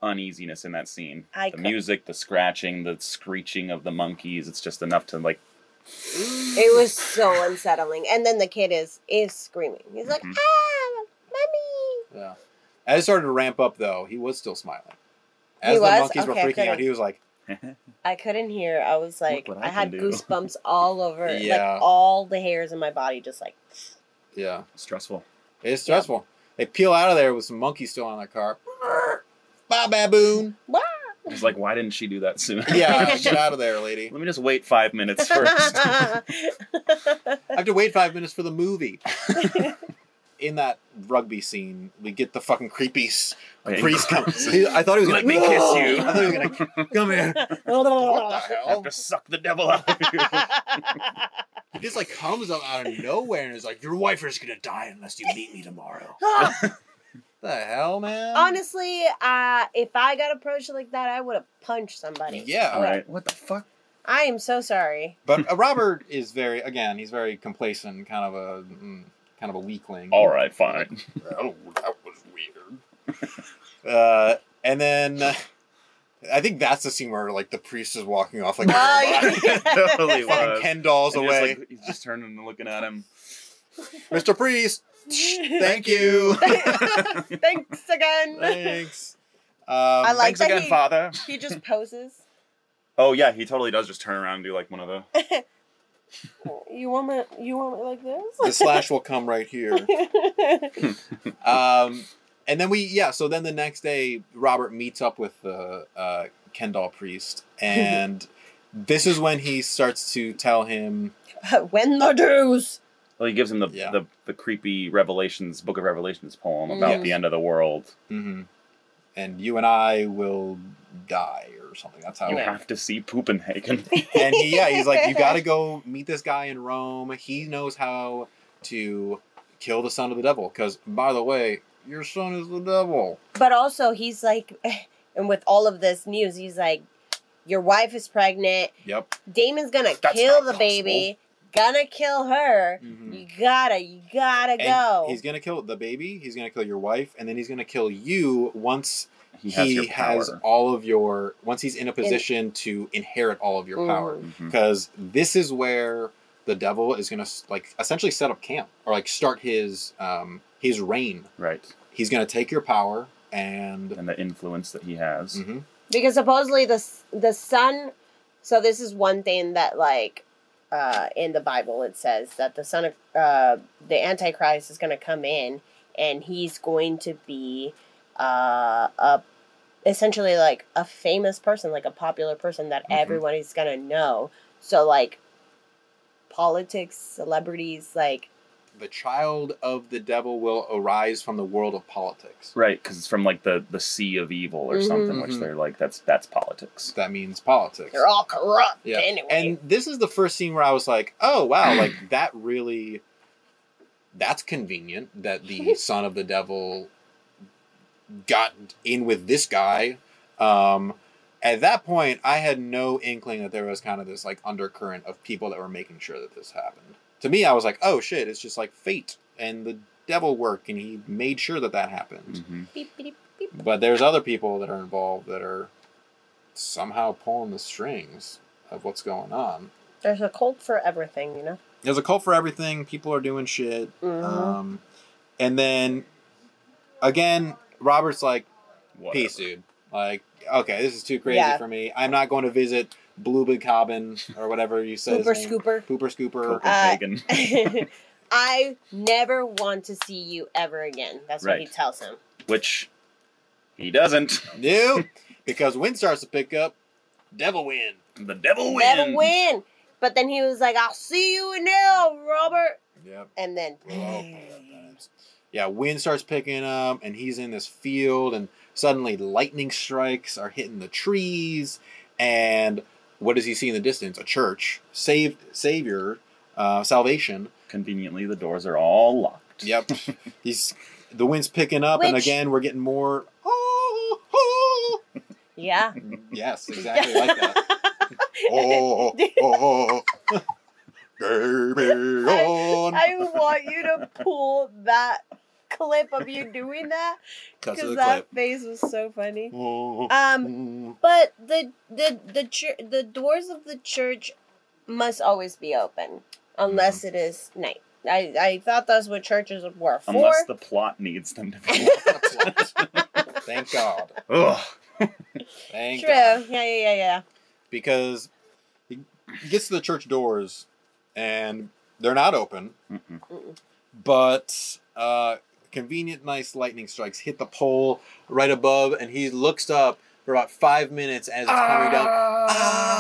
uneasiness in that scene. I the cou- music, the scratching, the screeching of the monkeys. It's just enough to like. It was so unsettling. And then the kid is is screaming. He's like, Mhm. ah, mommy. Yeah. As it started to ramp up, though, he was still smiling. As He the was? monkeys were Okay, I freaking out, couldn't- he was like, I couldn't hear. I was like, what I, I had can do. goosebumps all over. Yeah. Like all the hairs in my body just like. yeah. Stressful. It's stressful. They peel out of there with some monkeys still on their car. Bye, baboon. Wah! It's like, why didn't she do that sooner? Yeah, get out of there, lady. Let me just wait five minutes first. I have to wait five minutes for the movie. In that rugby scene, we get the fucking creepy s- Okay. priest come. He- I thought he was Let gonna me kiss you. I thought he was gonna come here. What the I hell? have to suck the devil out of you. He just like comes up out of nowhere and is like, "Your wife is gonna die unless you meet me tomorrow." The hell, man? Honestly, uh, if I got approached like that, I would have punched somebody. Yeah. All right. What the fuck? I am so sorry. But uh, Robert is very, again, he's very complacent, kind of a, mm, kind of a weakling. All right, fine. Oh, that was weird. uh, and then uh, I think that's the scene where like the priest is walking off like Oh, a yeah. totally fucking was. Ken dolls And just, away. like, he's just turning and looking at him. Mr. Priest, thank you. Thanks again. Thanks. Um, I like Thanks that again, he- Father. He just poses. Oh yeah, he totally does just turn around and do like one of the. You want me? You want me like this? the slash will come right here. Um, and then we, yeah, so then the next day, Robert meets up with the uh, Ken doll priest, and this is when he starts to tell him, when the dues. Well, he gives him the, Yeah. the the creepy Revelations, Book of Revelations poem about Yes. the end of the world. hmm and you and I will die, or something. That's how. You have to see Poopenhagen. and he, yeah, he's like, you got to go meet this guy in Rome. He knows how to kill the son of the devil. Because, by the way, your son is the devil. But also, he's like, and with all of this news, he's like, your wife is pregnant. Yep. Damien's gonna That's kill not the baby. Gonna kill her. Mhm. You gotta, you gotta And go. he's gonna kill the baby. He's gonna kill your wife, and then he's gonna kill you once he has your has all of your. Once he's in a position to inherit all of your Mhm. power, Mhm. because this is where the devil is gonna like essentially set up camp or like start his um his reign. Right, He's gonna take your power and. and the influence that he has. Mhm. because supposedly the the son. So this is one thing that like. Uh, in the Bible, it says that the son of uh, the Antichrist is going to come in, and he's going to be uh, a essentially like a famous person, like a popular person that Mhm. everybody's going to know. So like politics, celebrities, like The child of the devil will arise from the world of politics. Right, because it's from like the the sea of evil or Mhm. something, which Mhm. they're like that's that's politics. That means politics. they're all corrupt Yeah. anyway. And this is the first scene where I was like, oh wow, like that really that's convenient that the son of the devil got in with this guy. Um at that point I had no inkling that there was kind of this like undercurrent of people that were making sure that this happened. To me I was like, oh shit, it's just like fate and the devil work and he made sure that that happened. hmm beep, beep, beep. But there's other people that are involved that are somehow pulling the strings of what's going on. There's a cult for everything, you know. There's a cult for everything. People are doing shit. Mhm. Um, and then again, Robert's like, Whatever. "Peace, dude. Like, okay, this is too crazy Yeah. for me. I'm not going to visit Blue Big Cabin or whatever you said. his Pooper scooper. Pooper uh, Scooper. Copenhagen, I never want to see you ever again. That's what he tells him. which he doesn't. No, because wind starts to pick up. Devil win. The devil wins. Never win. But then he was like, "I'll see you in hell, Robert." Yep. And then, Yeah, wind starts picking up, and he's in this field, and suddenly lightning strikes are hitting the trees, and what does he see in the distance? A church, saved, savior, uh, salvation. Conveniently, the doors are all locked. Yep, he's the wind's picking up, and again we're getting more. Oh, oh. yeah. Yes, exactly like that. Oh, oh, oh. Game on. I want you to pull that clip of you doing that because that clip. face was so funny. Um, mm. but the the the chur- the doors of the church must always be open unless Mm-hmm. it is night. I, I thought that's what churches were for. Unless the plot needs them to be. Thank God. Ugh. Thank True. God. Yeah, yeah, yeah, yeah. Because he, he gets to the church doors and they're not open, Mm-mm. but uh, convenient, nice lightning strikes hit the pole right above, and he looks up for about five minutes as it's coming down.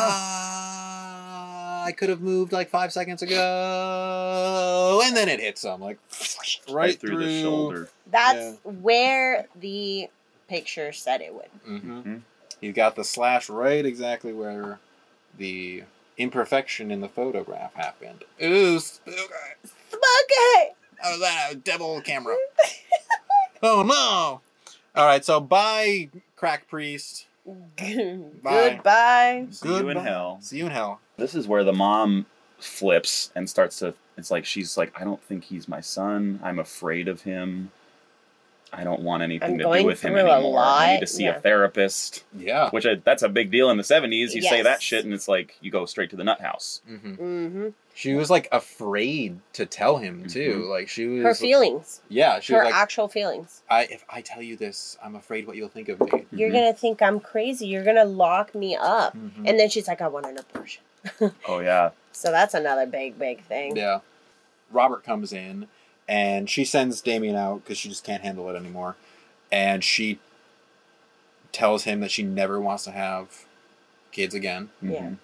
Ah, I could have moved like five seconds ago, and then it hits him like right, right through, the shoulder. That's where the picture said it would. hmm Mhm. He's got the slash right exactly where the imperfection in the photograph happened. Ooh, spooky! Smokey! Oh, that a devil camera. oh no! All right, so bye, crack priest. Goodbye. See you in hell. See you in hell. This is where the mom flips and starts to. It's like she's like, I don't think he's my son. I'm afraid of him. I don't want anything I'm to do with him through a anymore. I need to see yeah. a therapist. Yeah. Which I, that's a big deal in the '70s. You say that shit, and it's like you go straight to the nut house. hmm hmm She was like afraid to tell him too. Mhm. Like she was. Her feelings. Yeah, she Her was like, actual feelings. I if I tell you this, I'm afraid what you'll think of me. You're Mhm. gonna think I'm crazy. You're gonna lock me up. Mhm. And then she's like, I want an abortion. Oh yeah, So that's another big, big thing. Yeah. Robert comes in and she sends Damien out because she just can't handle it anymore. And she tells him that she never wants to have kids again. Yeah. Mhm.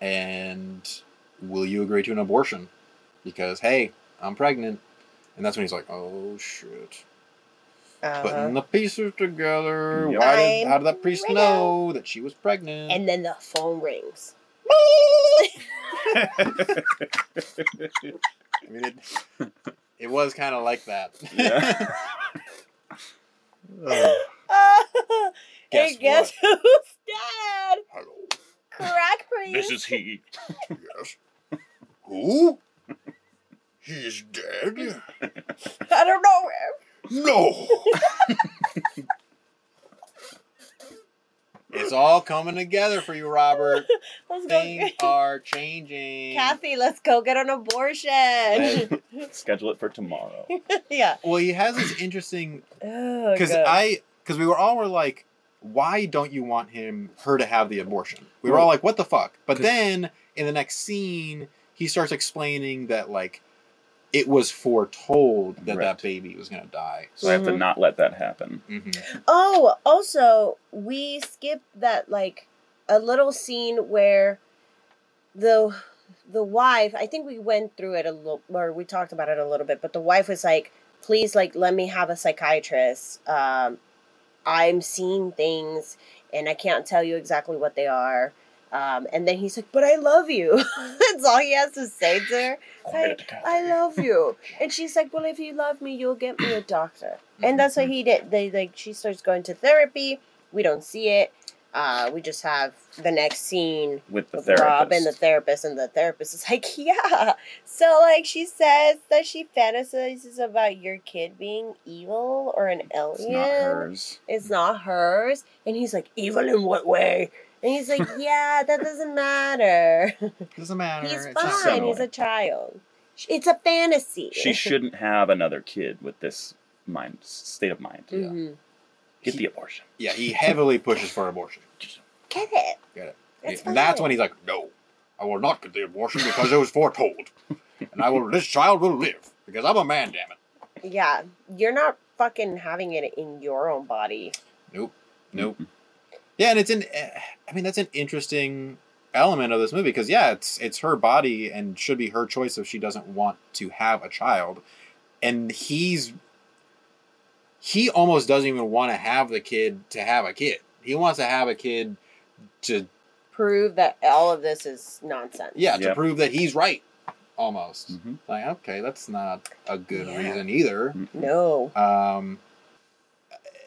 And will you agree to an abortion? Because, hey, I'm pregnant. And that's when he's like, oh shit. Uh-huh. Putting the pieces together. Yep. Why did, how did that priest pregnant. know that she was pregnant? And then the phone rings. I mean, it, it was kind of like that. Yeah. Guess and guess who's dead? Hello. Crack priest. this is he. Yes. Who? He is dead? I don't know him. No. it's all coming together for you, Robert. Let's Things go. are changing. Kathy, let's go get an abortion. Hey. Schedule it for tomorrow. yeah. Well, he has this interesting Oh, because good. I because we were all were like, why don't you want him her to have the abortion? We were all like, what the fuck? But then in the next scene, he starts explaining that like it was foretold that that baby was gonna die. So I have to Mhm. not let that happen. hmm Oh, also, we skipped that like a little scene where the the wife, I think we went through it a little or we talked about it a little bit, but the wife was like, "Please like let me have a psychiatrist. Um I'm seeing things and I can't tell you exactly what they are." Um, and then he's like, "But I love you." That's all he has to say to her. Quiet, I love you. And she's like, Well, if you love me, you'll get me a doctor. And that's what he did. They like she starts going to therapy. We don't see it. Uh, we just have the next scene with the with therapist. Rob and the therapist, and the therapist is like, Yeah. So like she says that she fantasizes about your kid being evil or an it's alien. not hers. It's not hers. And he's like, Evil in what way? And he's like, Yeah, that doesn't matter. Doesn't matter. He's It's fine. similar. He's a child. It's a fantasy. She shouldn't have another kid with this mind state of mind. Mhm. Get the abortion. Yeah, he heavily pushes for abortion. Get it. Get it. It's and that's when he's like, "No, I will not get the abortion because it was foretold, and I will. This child will live because I'm a man. Damn it." Yeah, you're not fucking having it in your own body. Nope. Nope. Yeah, and it's an. eh, I mean, that's an interesting element of this movie because yeah, it's it's her body and should be her choice if she doesn't want to have a child, and he's he almost doesn't even want to have the kid to have a kid. He wants to have a kid to Prove that all of this is nonsense. yeah to prove that he's right. Almost Mhm. like okay, that's not a good Yeah. reason either. No. Um,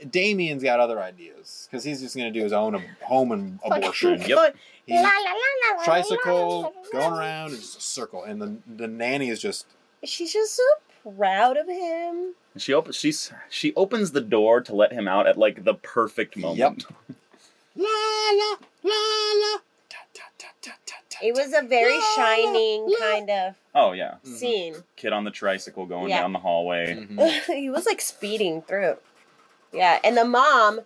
Damien's got other ideas because he's just gonna do his own ab- home and abortion. Yep. He, La, la, la, la, la, tricycle la, la, going around in just a circle, and the the nanny is just She's just so proud of him. She opens. She's she opens the door to let him out at like the perfect moment. Yep. la la la la. It was a very La, shining la. kind of Oh yeah, Mhm. scene. kid on the tricycle going Yeah. down the hallway. Mhm. he was like speeding through. Yeah, and the mom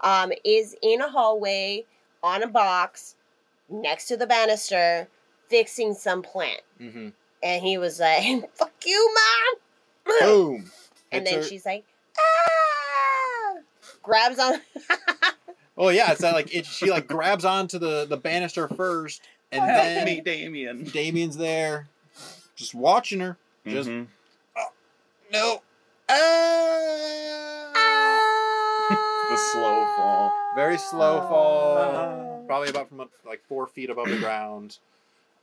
um, is in a hallway on a box next to the banister fixing some plant. Mhm. And he was like, fuck you, mom! Boom. and Hits then her- she's like, ah! Grabs on. Oh yeah, it's not like it. She like grabs onto the the banister first, and Help then me, Damien. Damien's there, just watching her. Just Mhm. no. The slow fall. Very slow fall. Probably about from like four feet above the ground.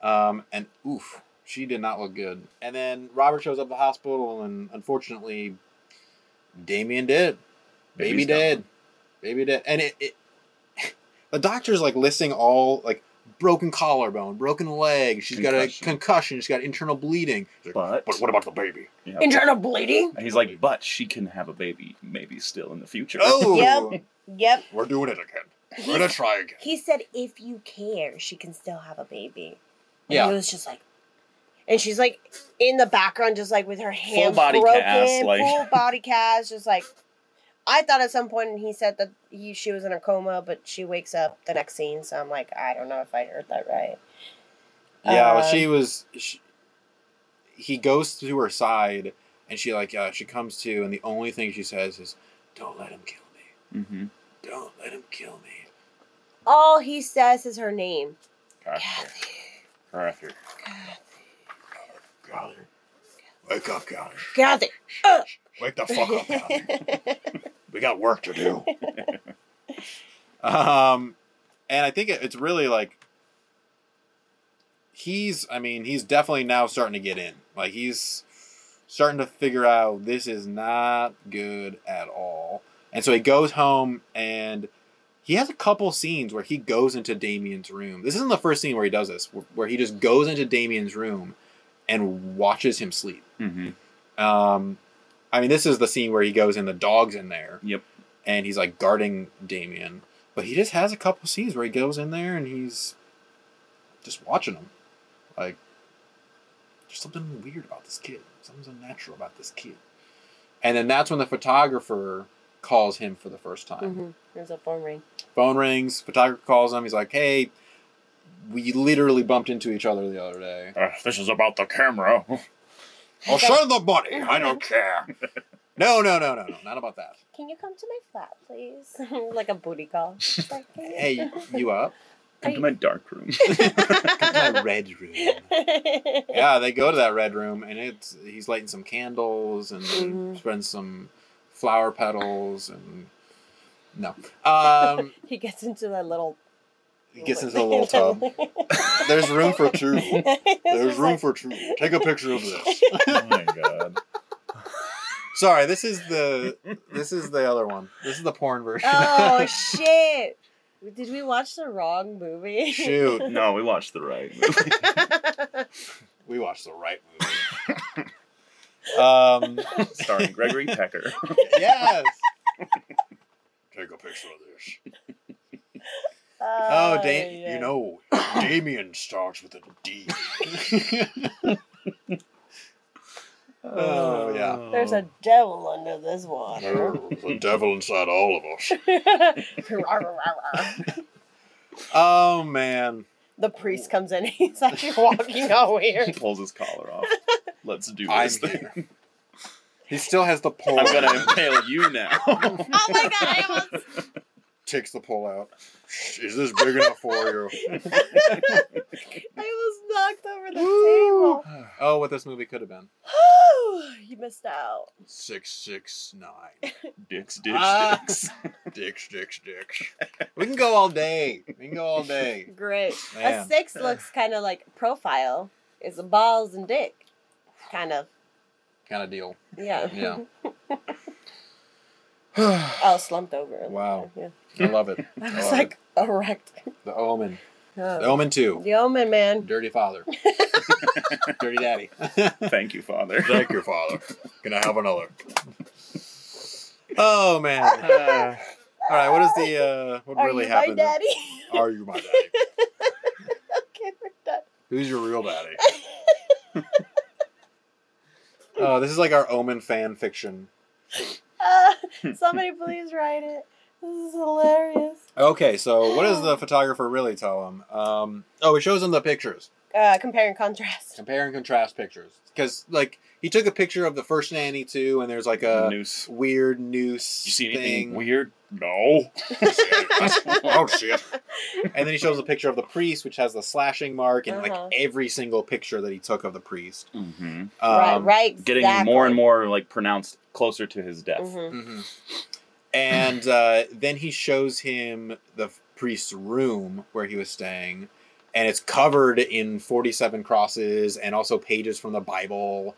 Um, and oof, she did not look good. And then Robert shows up at the hospital, and unfortunately, Damien did. Baby Baby's dead. Baby dead. And it, it the doctor's like listing all like broken collarbone, broken leg. She's got a Concussion. concussion. She's got internal bleeding. Like, But but what about the baby? yeah. Internal bleeding? And he's like, but she can have a baby, maybe still in the future. Oh, Yep. Yep. we're doing it again. He, We're gonna try again. he said, if you care, she can still have a baby. And Yeah. he was just like, and she's like in the background, just like with her hands body broken, cast, like- full body cast, just like. I thought at some point he said that he, she was in a coma, but she wakes up the next scene. So I'm like, I don't know if I heard that right. Yeah, Uh, she was. She, he goes to her side, and she like uh, she comes to, and the only thing she says is, "Don't let him kill me. Mm-hmm. Don't let him kill me." All he says is her name. Kathy. Kathy. Kathy. Gallagher, wake up, Gallagher. Kathy. Wake the fuck up, Gallagher. we got work to do. um, and I think it, it's really like he's. I mean, he's definitely now starting to get in. Like he's starting to figure out this is not good at all. And so he goes home and he has a couple scenes where he goes into Damien's room. This isn't the first scene where he does this, where he just goes into Damien's room and watches him sleep. Mm-hmm. Um, I mean, this is the scene where he goes and the dog's in there. Yep. And he's like guarding Damien. But he just has a couple scenes where he goes in there and he's just watching him. Like, there's something weird about this kid. Something's unnatural about this kid. And then that's when the photographer calls him for the first time. mm-hmm. There's a phone ring. Phone rings, photographer calls him. He's like, hey, we literally bumped into each other the other day. Uh, this is about the camera. I'll send the money. I don't care. No, no, no, no, no. Not about that. Can you come to my flat, please? like a booty call. Like, Hey, you up? Come to my dark room. Come to my red room. Yeah, they go to that red room, and it's he's lighting some candles and Mhm. spreading some flower petals and no. Um, he gets into that little. He gets into a little tub. There's room for two. There's room for two. Take a picture of this. oh my god. Sorry, this is the this is the other one. This is the porn version. oh shit! Did we watch the wrong movie? Shoot, No, we watched the right movie. we watched the right movie. um, Starring Gregory Pecker. yes. Take a picture of this. Oh, ah, da- yeah. you know, Damien starts with a D. Oh, yeah. There's a oh. devil under this water. There's a devil inside all of us. Oh man, the priest comes in. He's actually walking all He weird. pulls his collar off. Let's do I'm this thing. here. he still has the pole. I'm gonna impale you now. Oh my god! I almost. Takes the pole out. Is this big enough for you? I almost knocked over the table. oh, what this movie could have been. you missed out. Six six nine. Dicks, dicks, Ah. dicks. Dicks, dicks, dicks. We can go all day. We can go all day. Great. Man. A six looks kind of like profile. Is a balls and dick. Kind of. Kind of deal. Yeah. Yeah. Oh, slumped over. Wow. Yeah. I love it. I I was love like erect. the Omen. The. Omen Two. The Omen, man. Dirty father. Dirty daddy. Thank you, Father. Thank you, father. Can I have another? Oh man. Uh, all right. What is the uh, what Are really you happened? my daddy? Are you my daddy? okay, we're done. Who's your real daddy? Oh, this is like our Omen fan fiction. Uh, somebody please write it. This is hilarious. Okay, so what does the photographer really tell him? Um, oh, he shows him the pictures. Uh, compare and contrast. Compare and contrast pictures. Because, like, he took a picture of the first nanny, too, and there's like a Noose. weird noose. You see anything thing. weird? No. oh, shit. And then he shows a picture of the priest, which has the slashing mark, and Uh-huh. like every single picture that he took of the priest. hmm Um, right, right. Getting exactly. more and more like pronounced closer to his death. Mhm. mhm. And uh, then he shows him the priest's room where he was staying, and it's covered in 47 crosses and also pages from the Bible.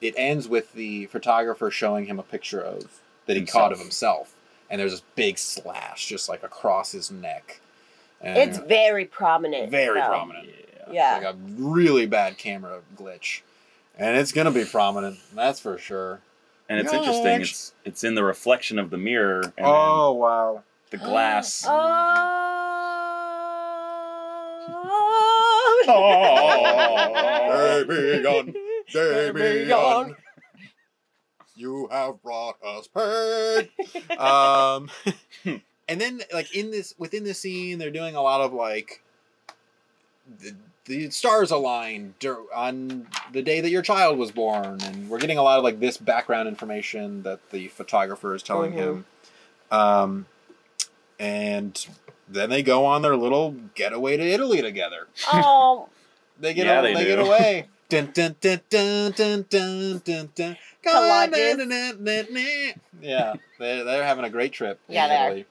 It ends with the photographer showing him a picture of that he caught of himself, and there's this big slash just like across his neck. And It's very prominent. very though. prominent. Yeah. Yeah. Like a really bad camera glitch. And it's gonna be prominent, that's for sure. And it's Gosh. interesting. It's it's in the reflection of the mirror and oh wow. the glass. Oh. Damien, Damien, you have brought us pain. Um, and then like in this within the scene, they're doing a lot of like the, the stars align on the day that your child was born, and we're getting a lot of like this background information that the photographer is telling Mhm. him. Um, and then they go on their little getaway to Italy together. Oh, They get Yeah, a- they they, get away. Dun, dun, dun, dun, dun, dun, dun, dun. Yeah, they're, they're having a great trip. Yeah, they are. Italy.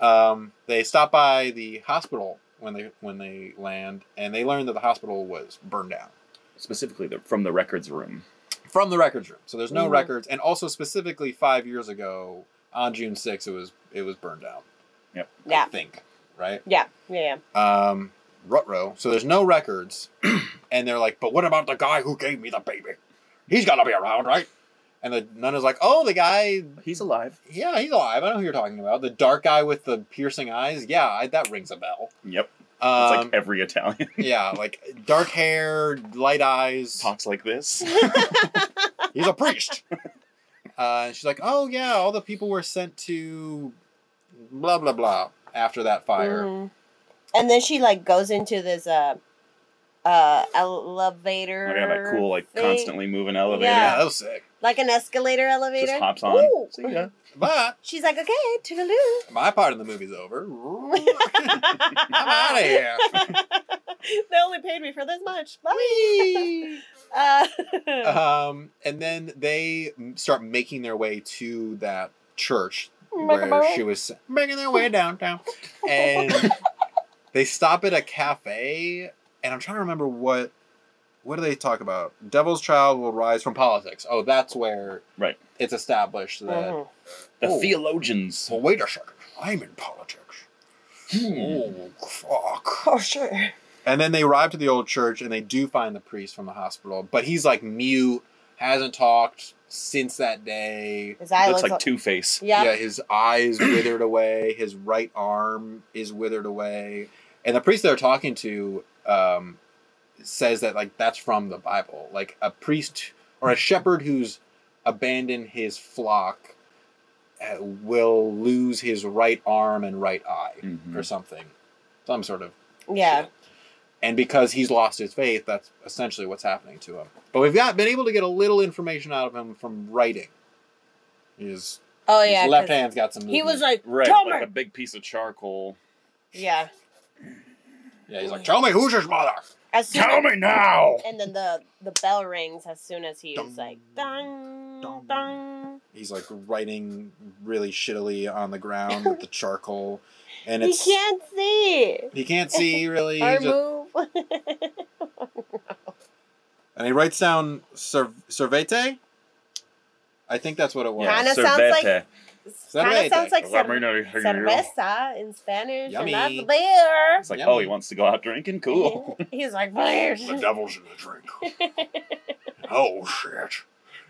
Um, they stop by the hospital when they when they land, and they learn that the hospital was burned down Specifically the, from the records room. from the records room. So there's no Mhm. records, and also specifically five years ago on June 6th, it was it was burned down. I yeah, I think right. yeah, yeah. um, Rutro. So there's no records, and they're like, "But what about the guy who gave me the baby? He's got to be around, right?" And the nun is like, "Oh, the guy. He's alive. Yeah, he's alive. I know who you're talking about. The dark guy with the piercing eyes. Yeah, I, that rings a bell. Yep. It's Um, like every Italian yeah, like dark hair, light eyes. talks like this. He's a priest." Uh, and she's like, "Oh yeah, all the people were sent to blah blah blah after that fire." Mhm. And then she like goes into this uh uh elevator. I got that cool, like thing. constantly moving elevator. Yeah, Yeah. that was sick. Like an escalator elevator. Just hops on. Ooh. See ya. But She's like, okay, toodaloo. my part of the movie's over. I'm out of here. they only paid me for this much. Bye. Uh, Um, and then they start making their way to that church where she was making their way downtown, and they stop at a cafe. And I'm trying to remember what what do they talk about? Devil's Child will rise from politics. Oh, that's where Right. it's established that. Mhm. The Oh. theologians. Well, wait a second. I'm in politics. Oh, fuck. Oh, sure. And then they arrive to the old church and they do find the priest from the hospital, but he's like mute, hasn't talked since that day. His eye Looks looks like Two Face. Yeah. Yeah, his eyes withered away, his right arm is withered away. And the priest they're talking to um, says that like that's from the Bible. Like a priest or a shepherd who's abandoned his flock uh, will lose his right arm and right eye Mhm. or something. Some sort of Yeah. shit. And because he's lost his faith, that's essentially what's happening to him. But we've got been able to get a little information out of him from writing. His, Oh, his yeah. left 'cause hand's got some. He was like, Right, tell like me. a big piece of charcoal. Yeah. yeah, he's like, tell me who's his mother. As soon Tell as, me now. And then the the bell rings as soon as he's Dun, like, dun, dun. dun. He's like writing really shittily on the ground with the charcoal, and it's He can't see. he can't see really. Or he's just- move. and he writes down Cer- Cervete. I think that's what it was. Kinda sounds like- Cervete. Kind of sounds like cer- Cerveza. cerveza in Spanish, Yummy. and that's beer. It's like, Yummy. oh, he wants to go out drinking. Cool. He's like, beer. The devil's in the drink. oh shit.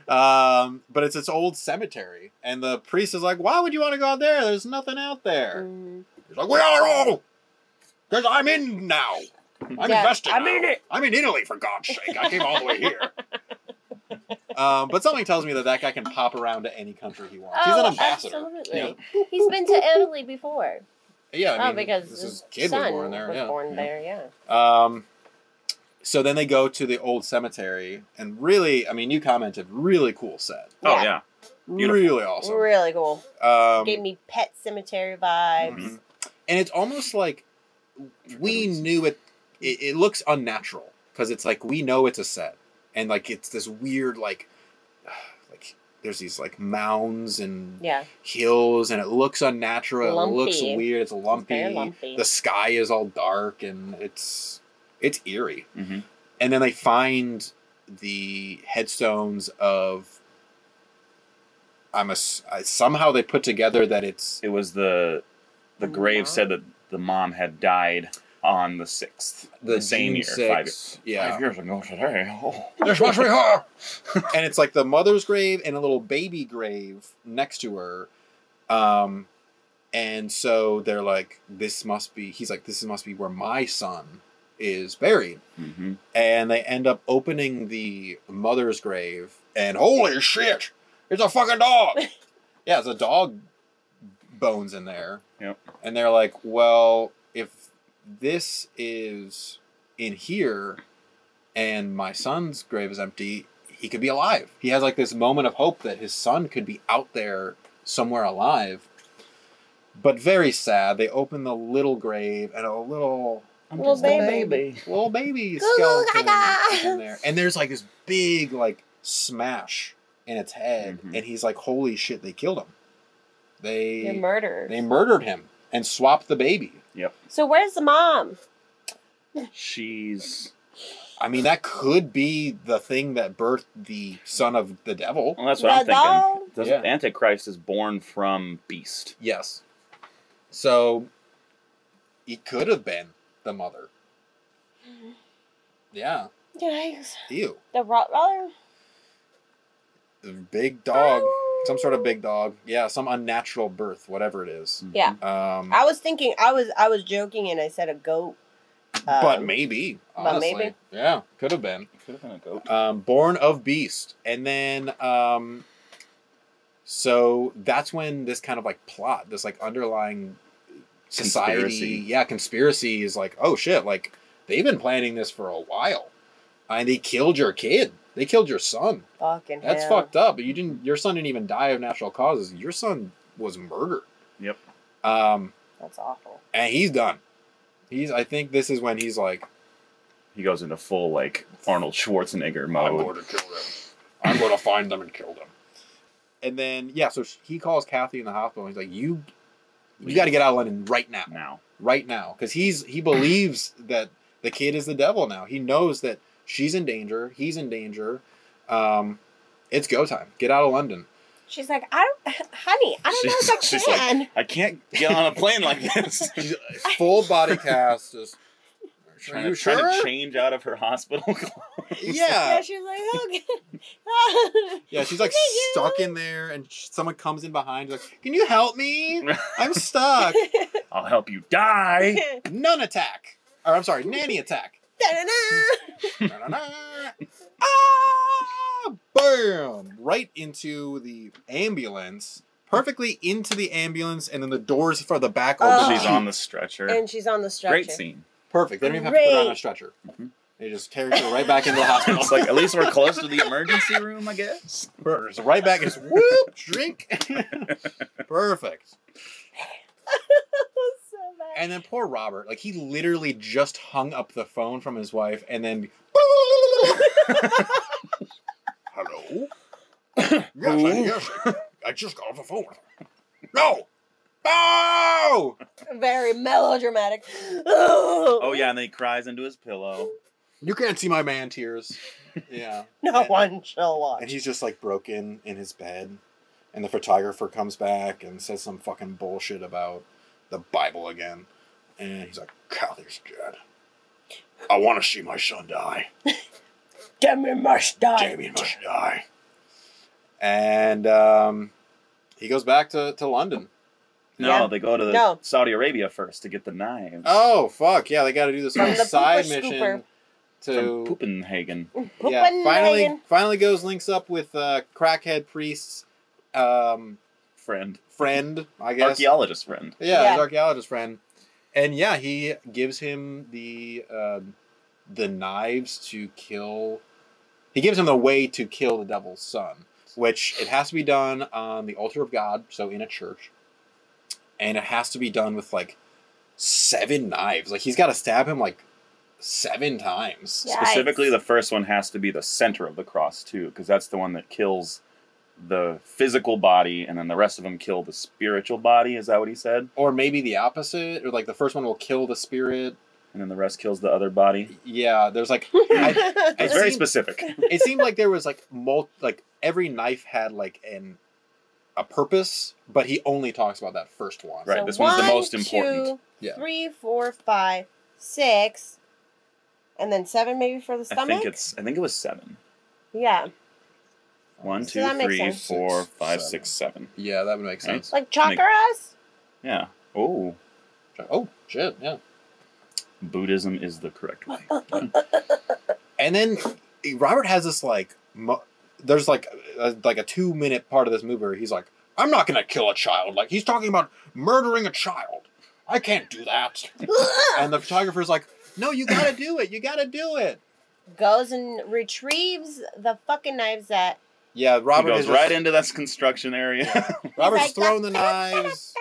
Um, but it's this old cemetery, and the priest is like, "Why would you want to go out there? There's nothing out there." Mm. He's like, "We gotta go, because I'm in now. I'm Yeah, invested. I'm now. in it." I'm in Italy for God's sake. I came all the way here." um, but something tells me that that guy can pop around to any country he wants. He's an Oh, ambassador. Absolutely. Yeah. He's been to Italy before. Yeah, I oh, because this his is kid son was born there. was yeah. born there. Yeah. Um, so then they go to the old cemetery, and really, I mean, you commented, really cool set, Oh Yeah. yeah. Beautiful. really awesome. Really cool. Um, Gave me pet cemetery vibes. Mhm. and it's almost like we knew it. It, it looks unnatural because it's like we know it's a set, and like it's this weird like, like there's these like mounds and Yeah. hills, and it looks unnatural. It looks weird. It's lumpy. very lumpy. The sky is all dark, and it's it's eerie. hmm and then they find the headstones of I'm a somehow they put together that it's It was the the The grave mom? said that the mom had died on the sixth, the, same June year, five, 6th. yeah five years ago today. Oh. This must be her. and it's like the mother's grave and a little baby grave next to her um and so they're like this must be he's like this must be where my son is buried hmm and they end up opening the mother's grave and holy shit it's a fucking dog yeah it's a dog bones in there Yep. and they're like well if this is in here and my son's grave is empty he could be alive he has like this moment of hope that his son could be out there somewhere alive but very sad they open the little grave and a little Little baby. little baby Goo goo skeleton in there. And there's like this big like smash in its head, Mhm. and he's like, "Holy shit! They killed him. They They're murderers. they murdered him and swapped the baby." So where's the mom? She's I mean, that could be the thing that birthed the son of the devil. well. That's what I'm thinking. The Yeah. Antichrist is born from beast. Yes. So it could have been the mother. Mm-hmm. Yeah. Yikes. Ew. The Rottweiler? A big dog. Some sort of big dog. Yeah. Some unnatural birth. Whatever it is. Yeah. Um, I was thinking, I was I was joking and I said a goat. but Um, maybe. but Honestly. maybe. Yeah. Could have been. Could have been a goat. um, born of beast and then um, so that's when this kind of like plot this like underlying society Conspiracy. yeah conspiracy is like oh shit like they've been planning this for a while and they killed your kid they killed your son Fucking that's hell. fucked up you didn't your son didn't even die of natural causes your son was murdered Yep. um That's awful. and he's done he's i think this is when he's like He goes into full like Arnold Schwarzenegger mode. I'm mode. going to kill them. I'm going to find them and kill them. And then yeah, so he calls Kathy in the hospital. And he's like, "You, you got to get out of London right now, Now, right now," because he's he believes that the kid is the devil now. He knows that she's in danger. He's in danger. Um, it's go time. Get out of London. She's like, I don't, honey, I don't know if I She's- she's like, can. I can't get on a plane like this. She's full body cast. Just, are trying, you to, trying to change out of her hospital clothes. yeah, Yeah, she's like, okay. yeah. She's like Thank you. stuck in there, and sh- someone comes in behind. She's like, "Can you help me? I'm stuck." I'll help you die. Nun attack. Or I'm sorry, nanny attack. Ah! Bam! Right into the ambulance. Perfectly into the ambulance, and then the doors for the back open. Oh. She's on the stretcher. and she's on the stretcher. Great scene. Perfect. They don't even have to put her on a Great. stretcher. Mhm. They just carry her right back into the hospital. It's like at least we're close to the emergency room, I guess. Just right back and just whoop, drink. Perfect. so bad. And then poor Robert, like he literally just hung up the phone from his wife and then Hello? yes, I, yes. I just got off the phone. No! No! Very melodramatic. Oh yeah, and then he cries into his pillow. You can't see my man tears. Yeah. No one shall watch. And he's just like broken in his bed. and the photographer comes back and says some fucking bullshit about the Bible again, and he's like, "Kathy's dead. I want to see my son die. Damien must die. Damien must die." And um, he goes back to, to London. No, Yeah. they go to the No. Saudi Arabia first to get the knives. Oh fuck yeah! They got to do this whole side mission scooper. to from Poopenhagen. yeah. Finally, finally goes links up with uh, crackhead priest's um, Friend. friend. I guess Archaeologist friend. Yeah, Yeah. his archaeologist friend, and yeah, he gives him the um the knives to kill. He gives him the way to kill the devil's son, which it has to be done on the altar of God, so in a church, and it has to be done with like seven knives. Like he's got to stab him like seven times. Yeah. Specifically, the first one has to be the center of the cross too, because that's the one that kills the physical body, and then the rest of them kill the spiritual body. Is that what he said? Or maybe the opposite, or like the first one will kill the spirit. And then the rest kills the other body. Yeah, there's like I, It's It very seemed- specific. it seemed like there was like mul- like every knife had like an a purpose, but he only talks about that first one. Right, So this one's the most important. two, Yeah. three, four, five, six, and then seven maybe for the stomach I think it's. I think it was seven. yeah, One, So two, that makes three, sense. four, Six, five, seven. six, seven. Yeah, that would make sense. like Make- chakras. Yeah. Oh, Oh shit, yeah. Buddhism is the correct way. And then Robert has this like mo- there's like a, like a two minute part of this movie where he's like, I'm not gonna kill a child. Like he's talking about murdering a child. I can't do that. and the photographer's like, No, you gotta do it. You gotta do it. Goes and retrieves the fucking knives that. Yeah, Robert he is goes right just- into that construction area. Robert's like, throwing the knives.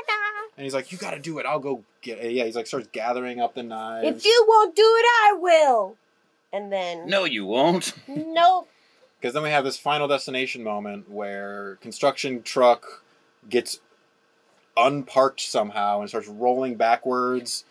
And he's like, "You got to do it. I'll go get." It. Yeah, he's like starts gathering up the knives. If you won't do it, I will. And then no, you won't. nope. Because then we have this final destination moment where construction truck gets unparked somehow and starts rolling backwards,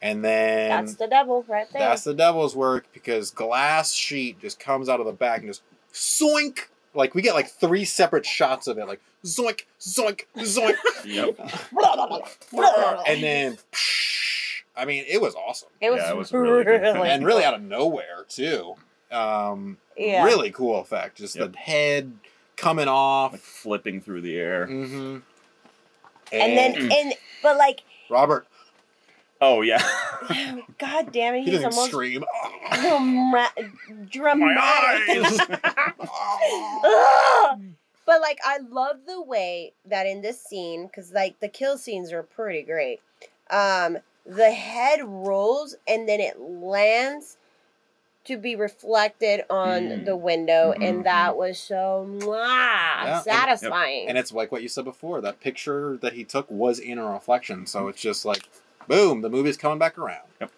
and then That's the devil right there. that's the devil's work because glass sheet just comes out of the back and just zoink. Like we get like three separate shots of it, like zoink, zoink, zoink, Yep. and then. psh. I mean, it was awesome. it was, Yeah, it was really good. and really out of nowhere too. Um, Yeah. really cool effect. Just Yep. the head coming off. Like flipping through the air. hmm And then and but like, Robert, Oh yeah. god damn it, he he's doesn't almost scream. drama- dramatic. Oh. Ugh. but like I love the way that in this scene because like the kill scenes are pretty great. Um, the head rolls and then it lands to be reflected on Mm. the window, Mhm. and that was so mwah, and- satisfying. and it's like what you said before. That picture that he took was in a reflection, so it's just like, boom, the movie's coming back around. Yep.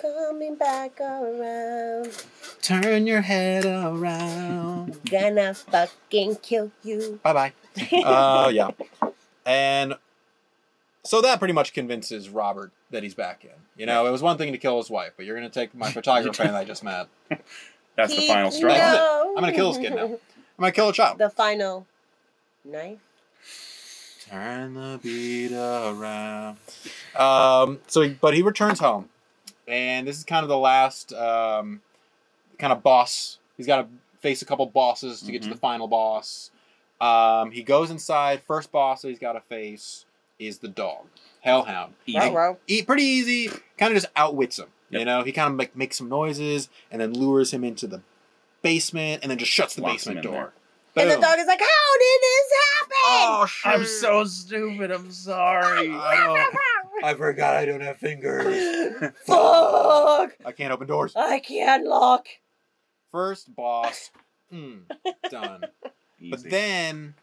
Coming back around, Turn your head around. gonna fucking kill you. bye bye. Uh, yeah. And so that pretty much convinces Robert that he's back in. You know, it was one thing to kill his wife, but you're going to take my photographer fan I just met. That's the final straw. No. I'm gonna kill this kid now. I'm going to kill a child. The final knife. Turn the beat around. Um, so, he, but he returns home, and this is kind of the last um, kind of boss. He's got to face a couple bosses to get to Mhm. the final boss. Um, he goes inside. First boss that he's got to face is the dog, Hellhound. Easy. Row, row. Eat pretty easy. Kind of just outwits him. You know, he kind of make, makes some noises and then lures him into the basement, and then just shuts the Locks basement in door. And the dog is like, "How did this happen?" Oh, shit. I'm so stupid. I'm sorry. I. I forgot I don't have fingers. Fuck! I can't open doors. I can't lock. First boss, mm, done. But then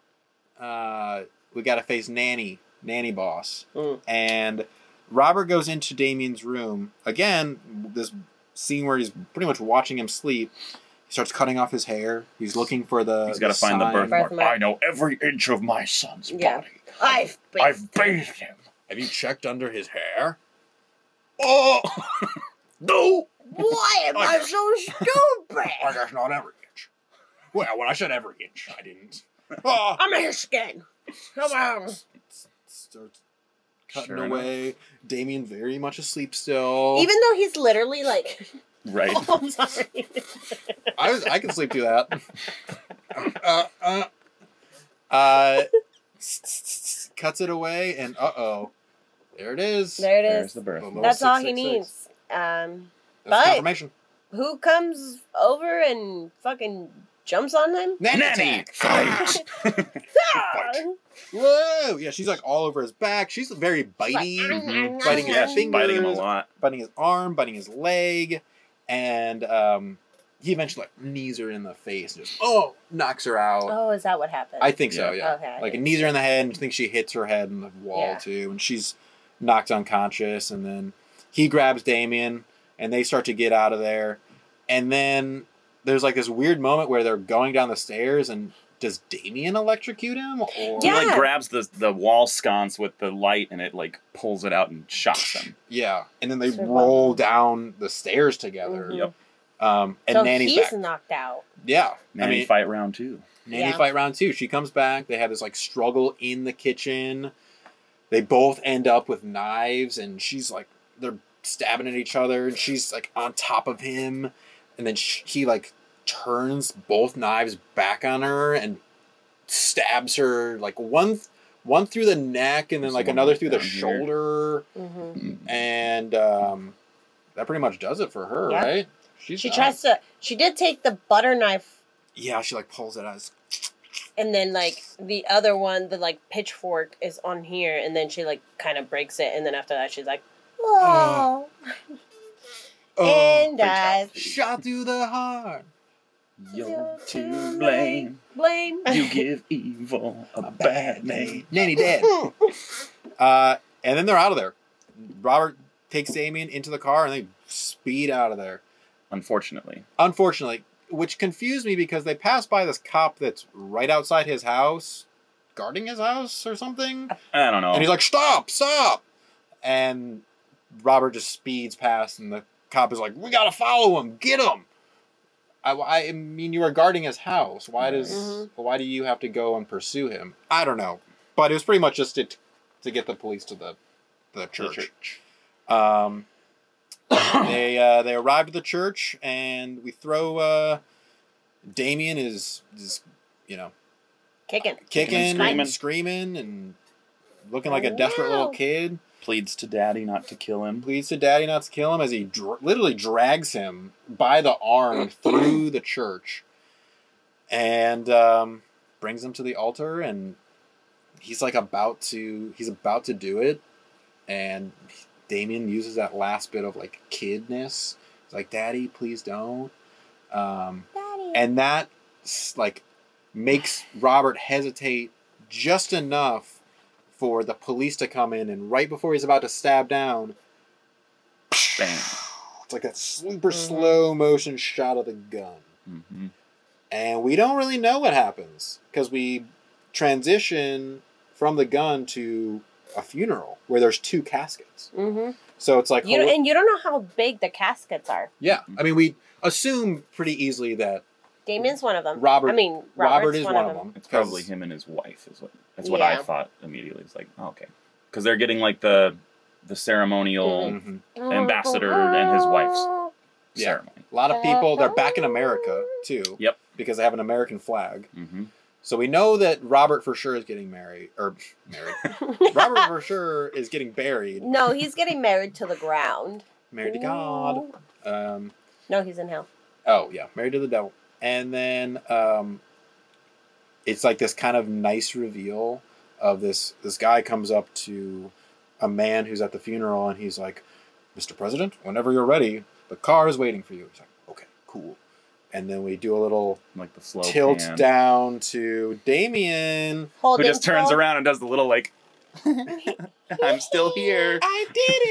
uh, we got to face Nanny, Nanny boss, Mm. and Robert goes into Damien's room again. This scene where he's pretty much watching him sleep. He starts cutting off his hair. He's looking for the. He's got to find the birthmark. Birthmark. I know every inch of my son's Yeah. body. I've been. I've bathed him. Have you checked under his hair? Oh no! Why am I so stupid? I guess not every inch. Well, when I said every inch, I didn't. Oh. I'm a Michigan. Come on. Starts cutting Sure enough. away. Damien very much asleep still. Even though he's literally like, Right. oh, I'm sorry. I was I can sleep through that. uh, uh, uh, cuts it away, and uh oh, there it is. there it There's is. the birth. Boom. mark. That's all he 666. needs. Um, That's but- confirmation. who comes over and fucking jumps on him? Nanny, Nanny, attack. fight. Whoa! Yeah, she's like all over his back. She's very bitey, biting his Yeah, she's biting him a lot. biting his arm, biting his leg, and um, he eventually like knees her in the face and just oh knocks her out. Oh, is that what happened? I think so. Yeah. Okay, Like didn't knees her in the head, and I think she hits her head in the wall Yeah. too, and she's knocked unconscious. And then he grabs Damien, and they start to get out of there. And then there's like this weird moment where they're going down the stairs, and does Damien electrocute him? Or He like grabs the the wall sconce with the light and it like pulls it out and shocks him. Yeah, and then they Sure. roll down the stairs together. Mhm. Yep. Um, and so Nanny's he's back. knocked out. Yeah, Nanny I mean, fight round two. Nanny Yeah. fight round two. She comes back. They have this like struggle in the kitchen. They both end up with knives, and she's like they're stabbing at each other, and she's like on top of him, and then sh he like turns both knives back on her and stabs her like one one through the neck, and then There's like one another through the here. shoulder, hmm and um, that pretty much does it for her, Yeah. right? She's She done. tries to. She did take the butter knife, Yeah, she like pulls it out. and then like the other one, the like pitchfork is on here, and then she like kind of breaks it, and then after that, she's like, oh, and dies. Shot through the heart. You're to blame. Blame. You give evil a bad name. Nanny dead. uh, and then they're out of there. Robert takes Damien into the car and they speed out of there. Unfortunately. Unfortunately, which confused me because they pass by this cop that's right outside his house, guarding his house or something. I don't know. And he's like, "Stop! Stop!" And Robert just speeds past, and the cop is like, "We gotta follow him! Get him!" I, I mean, you were guarding his house. Why does Mhm. why do you have to go and pursue him? I don't know, but it was pretty much just to to get the police to the the The church. church. Um, they uh, they arrived at the church, and we throw uh, Damien is is you know Kicking. kicking, and and screaming. screaming, and looking like a desperate little kid. Pleads to daddy not to kill him. Pleads to daddy not to kill him as he dr- literally drags him by the arm through the church, and um, brings him to the altar, and he's like about to he's about to do it, and Damien uses that last bit of like kidness. He's like, "Daddy, please don't." Um, Daddy. and that like makes Robert hesitate just enough for the police to come in, and right before he's about to stab down, Bam. it's like that super Mhm. slow motion shot of the gun, hmm and we don't really know what happens because we transition from the gun to a funeral where there's two caskets. hmm So it's like You hol- and you don't know how big the caskets are. yeah, I mean we assume pretty easily that Damien's one of them. Robert- I mean, Robert is one, of them. It's probably him and his wife. Is what that's what I Yeah. thought immediately. It's like oh, okay, because they're getting like the the ceremonial Mhm. ambassador and his wife's Yeah. ceremony. a lot of people they're back in America too. Yep. because they have an American flag. hmm So we know that Robert for sure is getting married, or married. Robert for sure is getting buried, no, he's getting married to the ground. married to God. Um, No, he's in hell. oh yeah, married to the devil. And then um, it's like this kind of nice reveal of this. This guy comes up to a man who's at the funeral, and he's like, "Mr. President, whenever you're ready, the car is waiting for you." He's like, "Okay, cool." And then we do a little Like the slow tilt pan. down to Damien. Who Holding just turns throne. around and does the little like, I'm still here. I did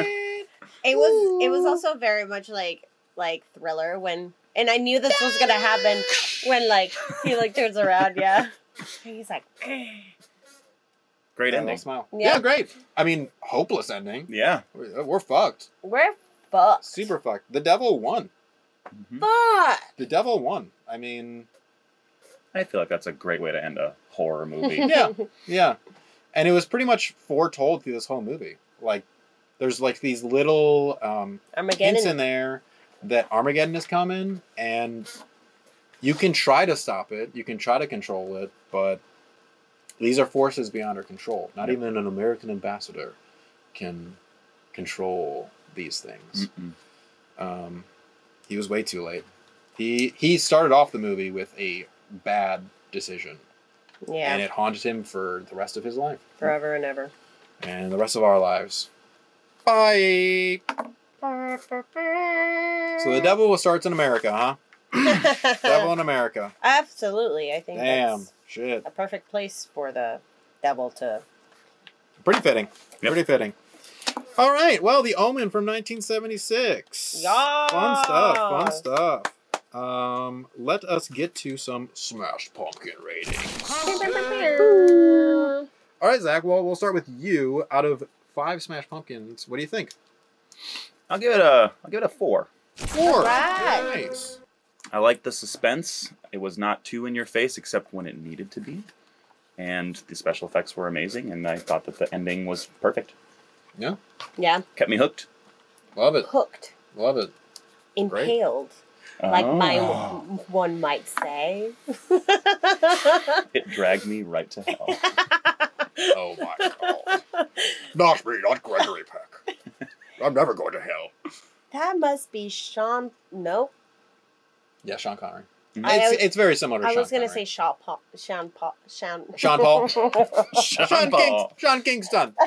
it. It was. It was also very much like like thriller when, and I knew this was gonna happen when like he like turns around. Yeah, and he's like, Great ending. smile. Yeah. Yeah. great. I mean, hopeless ending. Yeah. We're, we're fucked. we're fucked. Super fucked. The devil won. Mhm. fucked. The devil won. I mean, I feel like that's a great way to end a horror movie. yeah, yeah. And it was pretty much foretold through this whole movie. Like, there's like these little um, hints in there that Armageddon is coming, and you can try to stop it, you can try to control it, but these are forces beyond our control. Not Yep. even an American ambassador can control these things. Um, he was way too late. He he started off the movie with a bad decision, Yeah, and it haunted him for the rest of his life forever and ever. and the rest of our lives. Bye. So the devil starts in America, huh? Devil in America. Absolutely, I think Damn. that's Shit. a perfect place for the devil to. Pretty fitting. Yep. Pretty fitting. All right. Well, The Omen from 1976. Yeah. Fun stuff. Fun stuff. Um, let us get to some Smash Pumpkin ratings. All right, Zach. Well, we'll start with you. Out of five Smash Pumpkins, what do you think? I'll give it a I'll give it a four. Four. Alright. Nice. I like the suspense. It was not too in your face except when it needed to be. And the special effects were amazing and I thought that the ending was perfect. Yeah. Yeah, Kept me hooked. Love it. hooked, Love it. impaled, like my Oh. one might say. It dragged me right to hell. Oh my god. Not me, not Gregory Peck. I'm never going to hell. that must be Sean. Nope. Yeah, Sean Connery. I- It's, it's very similar to I Sean was gonna Connery. say Sean Paul. Sean Paul. Sean. Sean Paul. Sean Sean, Kings, Paul. Sean Kingston.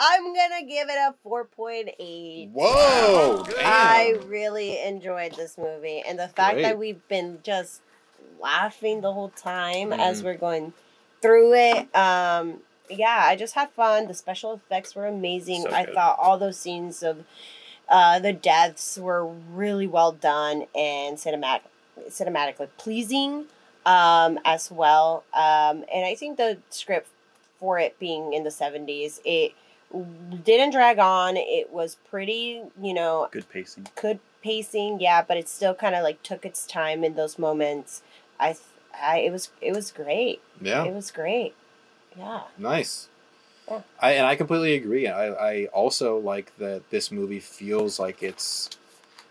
I'm gonna give it a four point eight. Whoa! Damn. I really enjoyed this movie, and the fact Great. that we've been just laughing the whole time as Mhm. we're going through it. Um, yeah, I just had fun. The special effects were amazing. So I thought all those scenes of uh, the deaths were really well done and cinematic, cinematically pleasing um, as well. Um, and I think the script for it being in the seventies, it didn't drag on. It was pretty, you know, Good pacing. good pacing, yeah, but it still kind of like took its time in those moments. I, I, it was, it was great. Yeah, It was great. Yeah. nice. Yeah. I and I completely agree. I, I also like that this movie feels like it's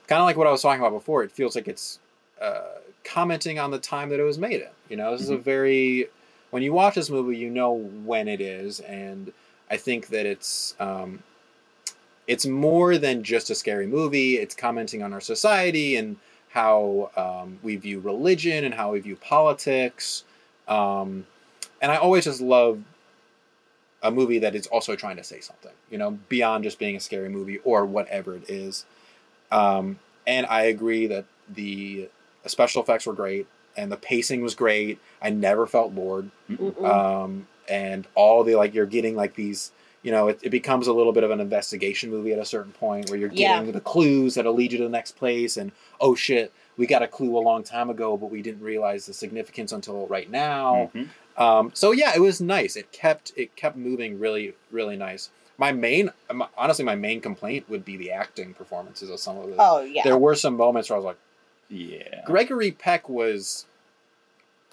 kind of like what I was talking about before. It feels like it's uh, commenting on the time that it was made in. You know, this is a very when you watch this movie, you know when it is, and I think that it's um, it's more than just a scary movie. It's commenting on our society and how um, we view religion and how we view politics. Um, and I always just love a movie that is also trying to say something, you know, beyond just being a scary movie or whatever it is. Um, and I agree that the special effects were great and the pacing was great. I never felt bored um, and all the like you're getting like these you know it, it becomes a little bit of an investigation movie at a certain point where you're Yeah. getting the clues that'll lead you to the next place and oh shit we got a clue a long time ago but we didn't realize the significance until right now Mhm. Um, so yeah it was nice it kept it kept moving really really nice my main um, honestly my main complaint would be the acting performances of some of the oh yeah. there were some moments where i was like Yeah. Gregory Peck was.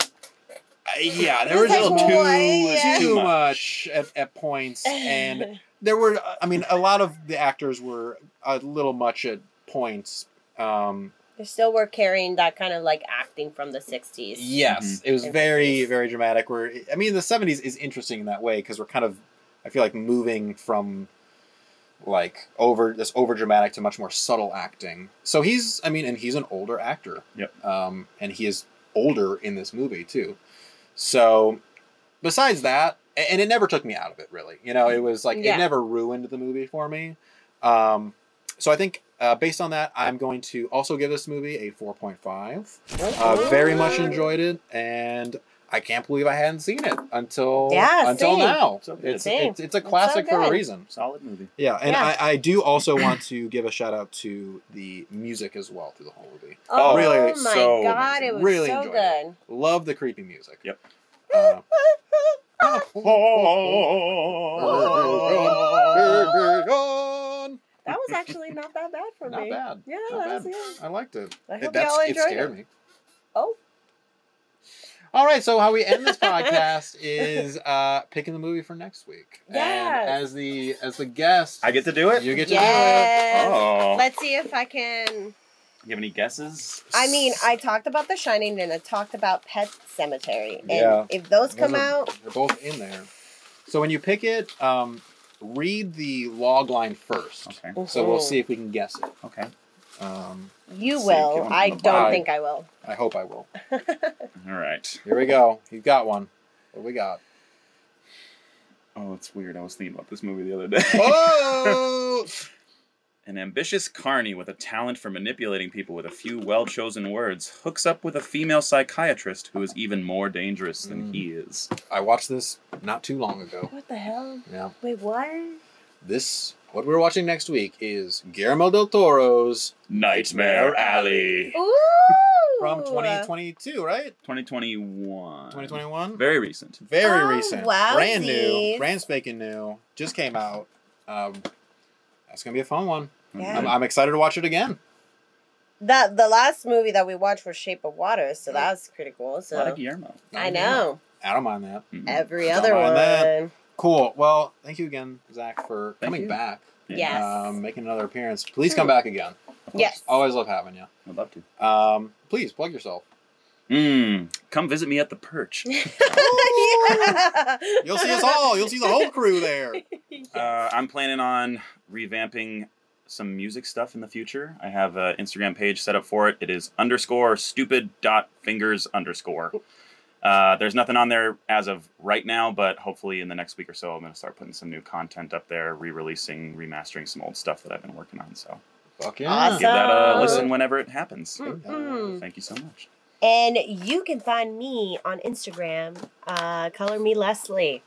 Uh, yeah, there He's was like, a little "Boy, too yeah." too much at, at points, and there were. I mean, a lot of the actors were a little much at points. Um, they still were carrying that kind of like acting from the '60s. yes, it was very fifties. very dramatic. Where I mean, the seventies is interesting in that way because we're kind of, I feel like moving from like over this over dramatic to much more subtle acting. So he's I mean and he's an older actor. Yep. Um and he is older in this movie too. So besides that and it never took me out of it really. You know, it was like Yeah. it never ruined the movie for me. Um so I think uh, based on that, I'm going to also give this movie a 4.5. Uh, very much enjoyed it, and I can't believe I hadn't seen it until Yeah, until same. now. So. It's, it's it's a It's so classic for a reason. Solid movie. Yeah, and Yeah. I, I do also want to give a shout out to the music as well through the whole movie. Oh, Really, my so god, amazing. it was Really so enjoyed it. good. Love the creepy music. Yep. Uh, That was actually not that bad for Not me. bad. Yeah, Not that was bad. yeah. I liked it. I It- hope that's- y'all it enjoyed scared it. me. Oh, All right, so how we end this podcast is uh, picking the movie for next week. Yes. And as the as the guest, I get to do it. you get to yes. Oh. Let's see if I can. You have any guesses? I mean, I talked about The Shining and I talked about Pet Sematary. And Yeah. if those do come Those are- out, They're both in there. So when you pick it, um, read the log line first. Okay. So we'll see if we can guess it. Okay. Um, you will. I don't bottom. think I will. I hope I will. All right. Here we go. You've got one. What do we got? Oh, it's weird. I was thinking about this movie the other day. Oh! An ambitious carny with a talent for manipulating people with a few well chosen words hooks up with a female psychiatrist who is even more dangerous than Mm. he is. I watched this not too long ago. What the hell? Yeah. Wait, what? This what we're watching next week is Guillermo del Toro's Nightmare Alley. Ooh! from 2022, right? 2021. 2021. Very recent. Very Oh, recent, brand new, brand spanking new. Just came out. Um, that's gonna be a fun one. Yeah. I'm, I'm excited to watch it again. That the last movie that we watched was Shape of Water, so Oh. that's pretty cool. A lot of Guillermo. I know I don't mind that. Mhm. every Don't other mind that. one. Cool. Well, thank you again, Zach, for Thank coming you. back. Yes. Um, making another appearance. Please come back again. Yes. Always love having you. I'd love to. Um, please plug yourself. Mm, come visit me at the Perch. Yeah. You'll see us all. You'll see the whole crew there. Uh, I'm planning on revamping some music stuff in the future. I have an Instagram page set up for it. It is underscore stupid dot fingers underscore. Uh, there's nothing on there as of right now, but hopefully in the next week or so, I'm going to start putting some new content up there, re-releasing, remastering some old stuff that I've been working on. So Fuck yeah. Awesome. give that a listen whenever it happens. Mm-mm. Thank you so much. And you can find me on Instagram, uh, color me Leslie.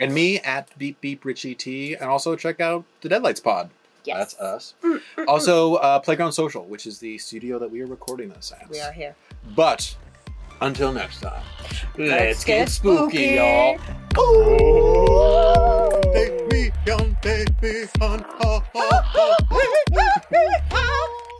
And me at Beep Beep Richie T. And also check out the Deadlights Pod. Yes. That's us. Mm, mm, mm. Also, uh, Playground Social, which is the studio that we are recording this at. We are here. But until next time, Let's get spooky. y'all. Ooh. Take me on, take me on. Ha, ha,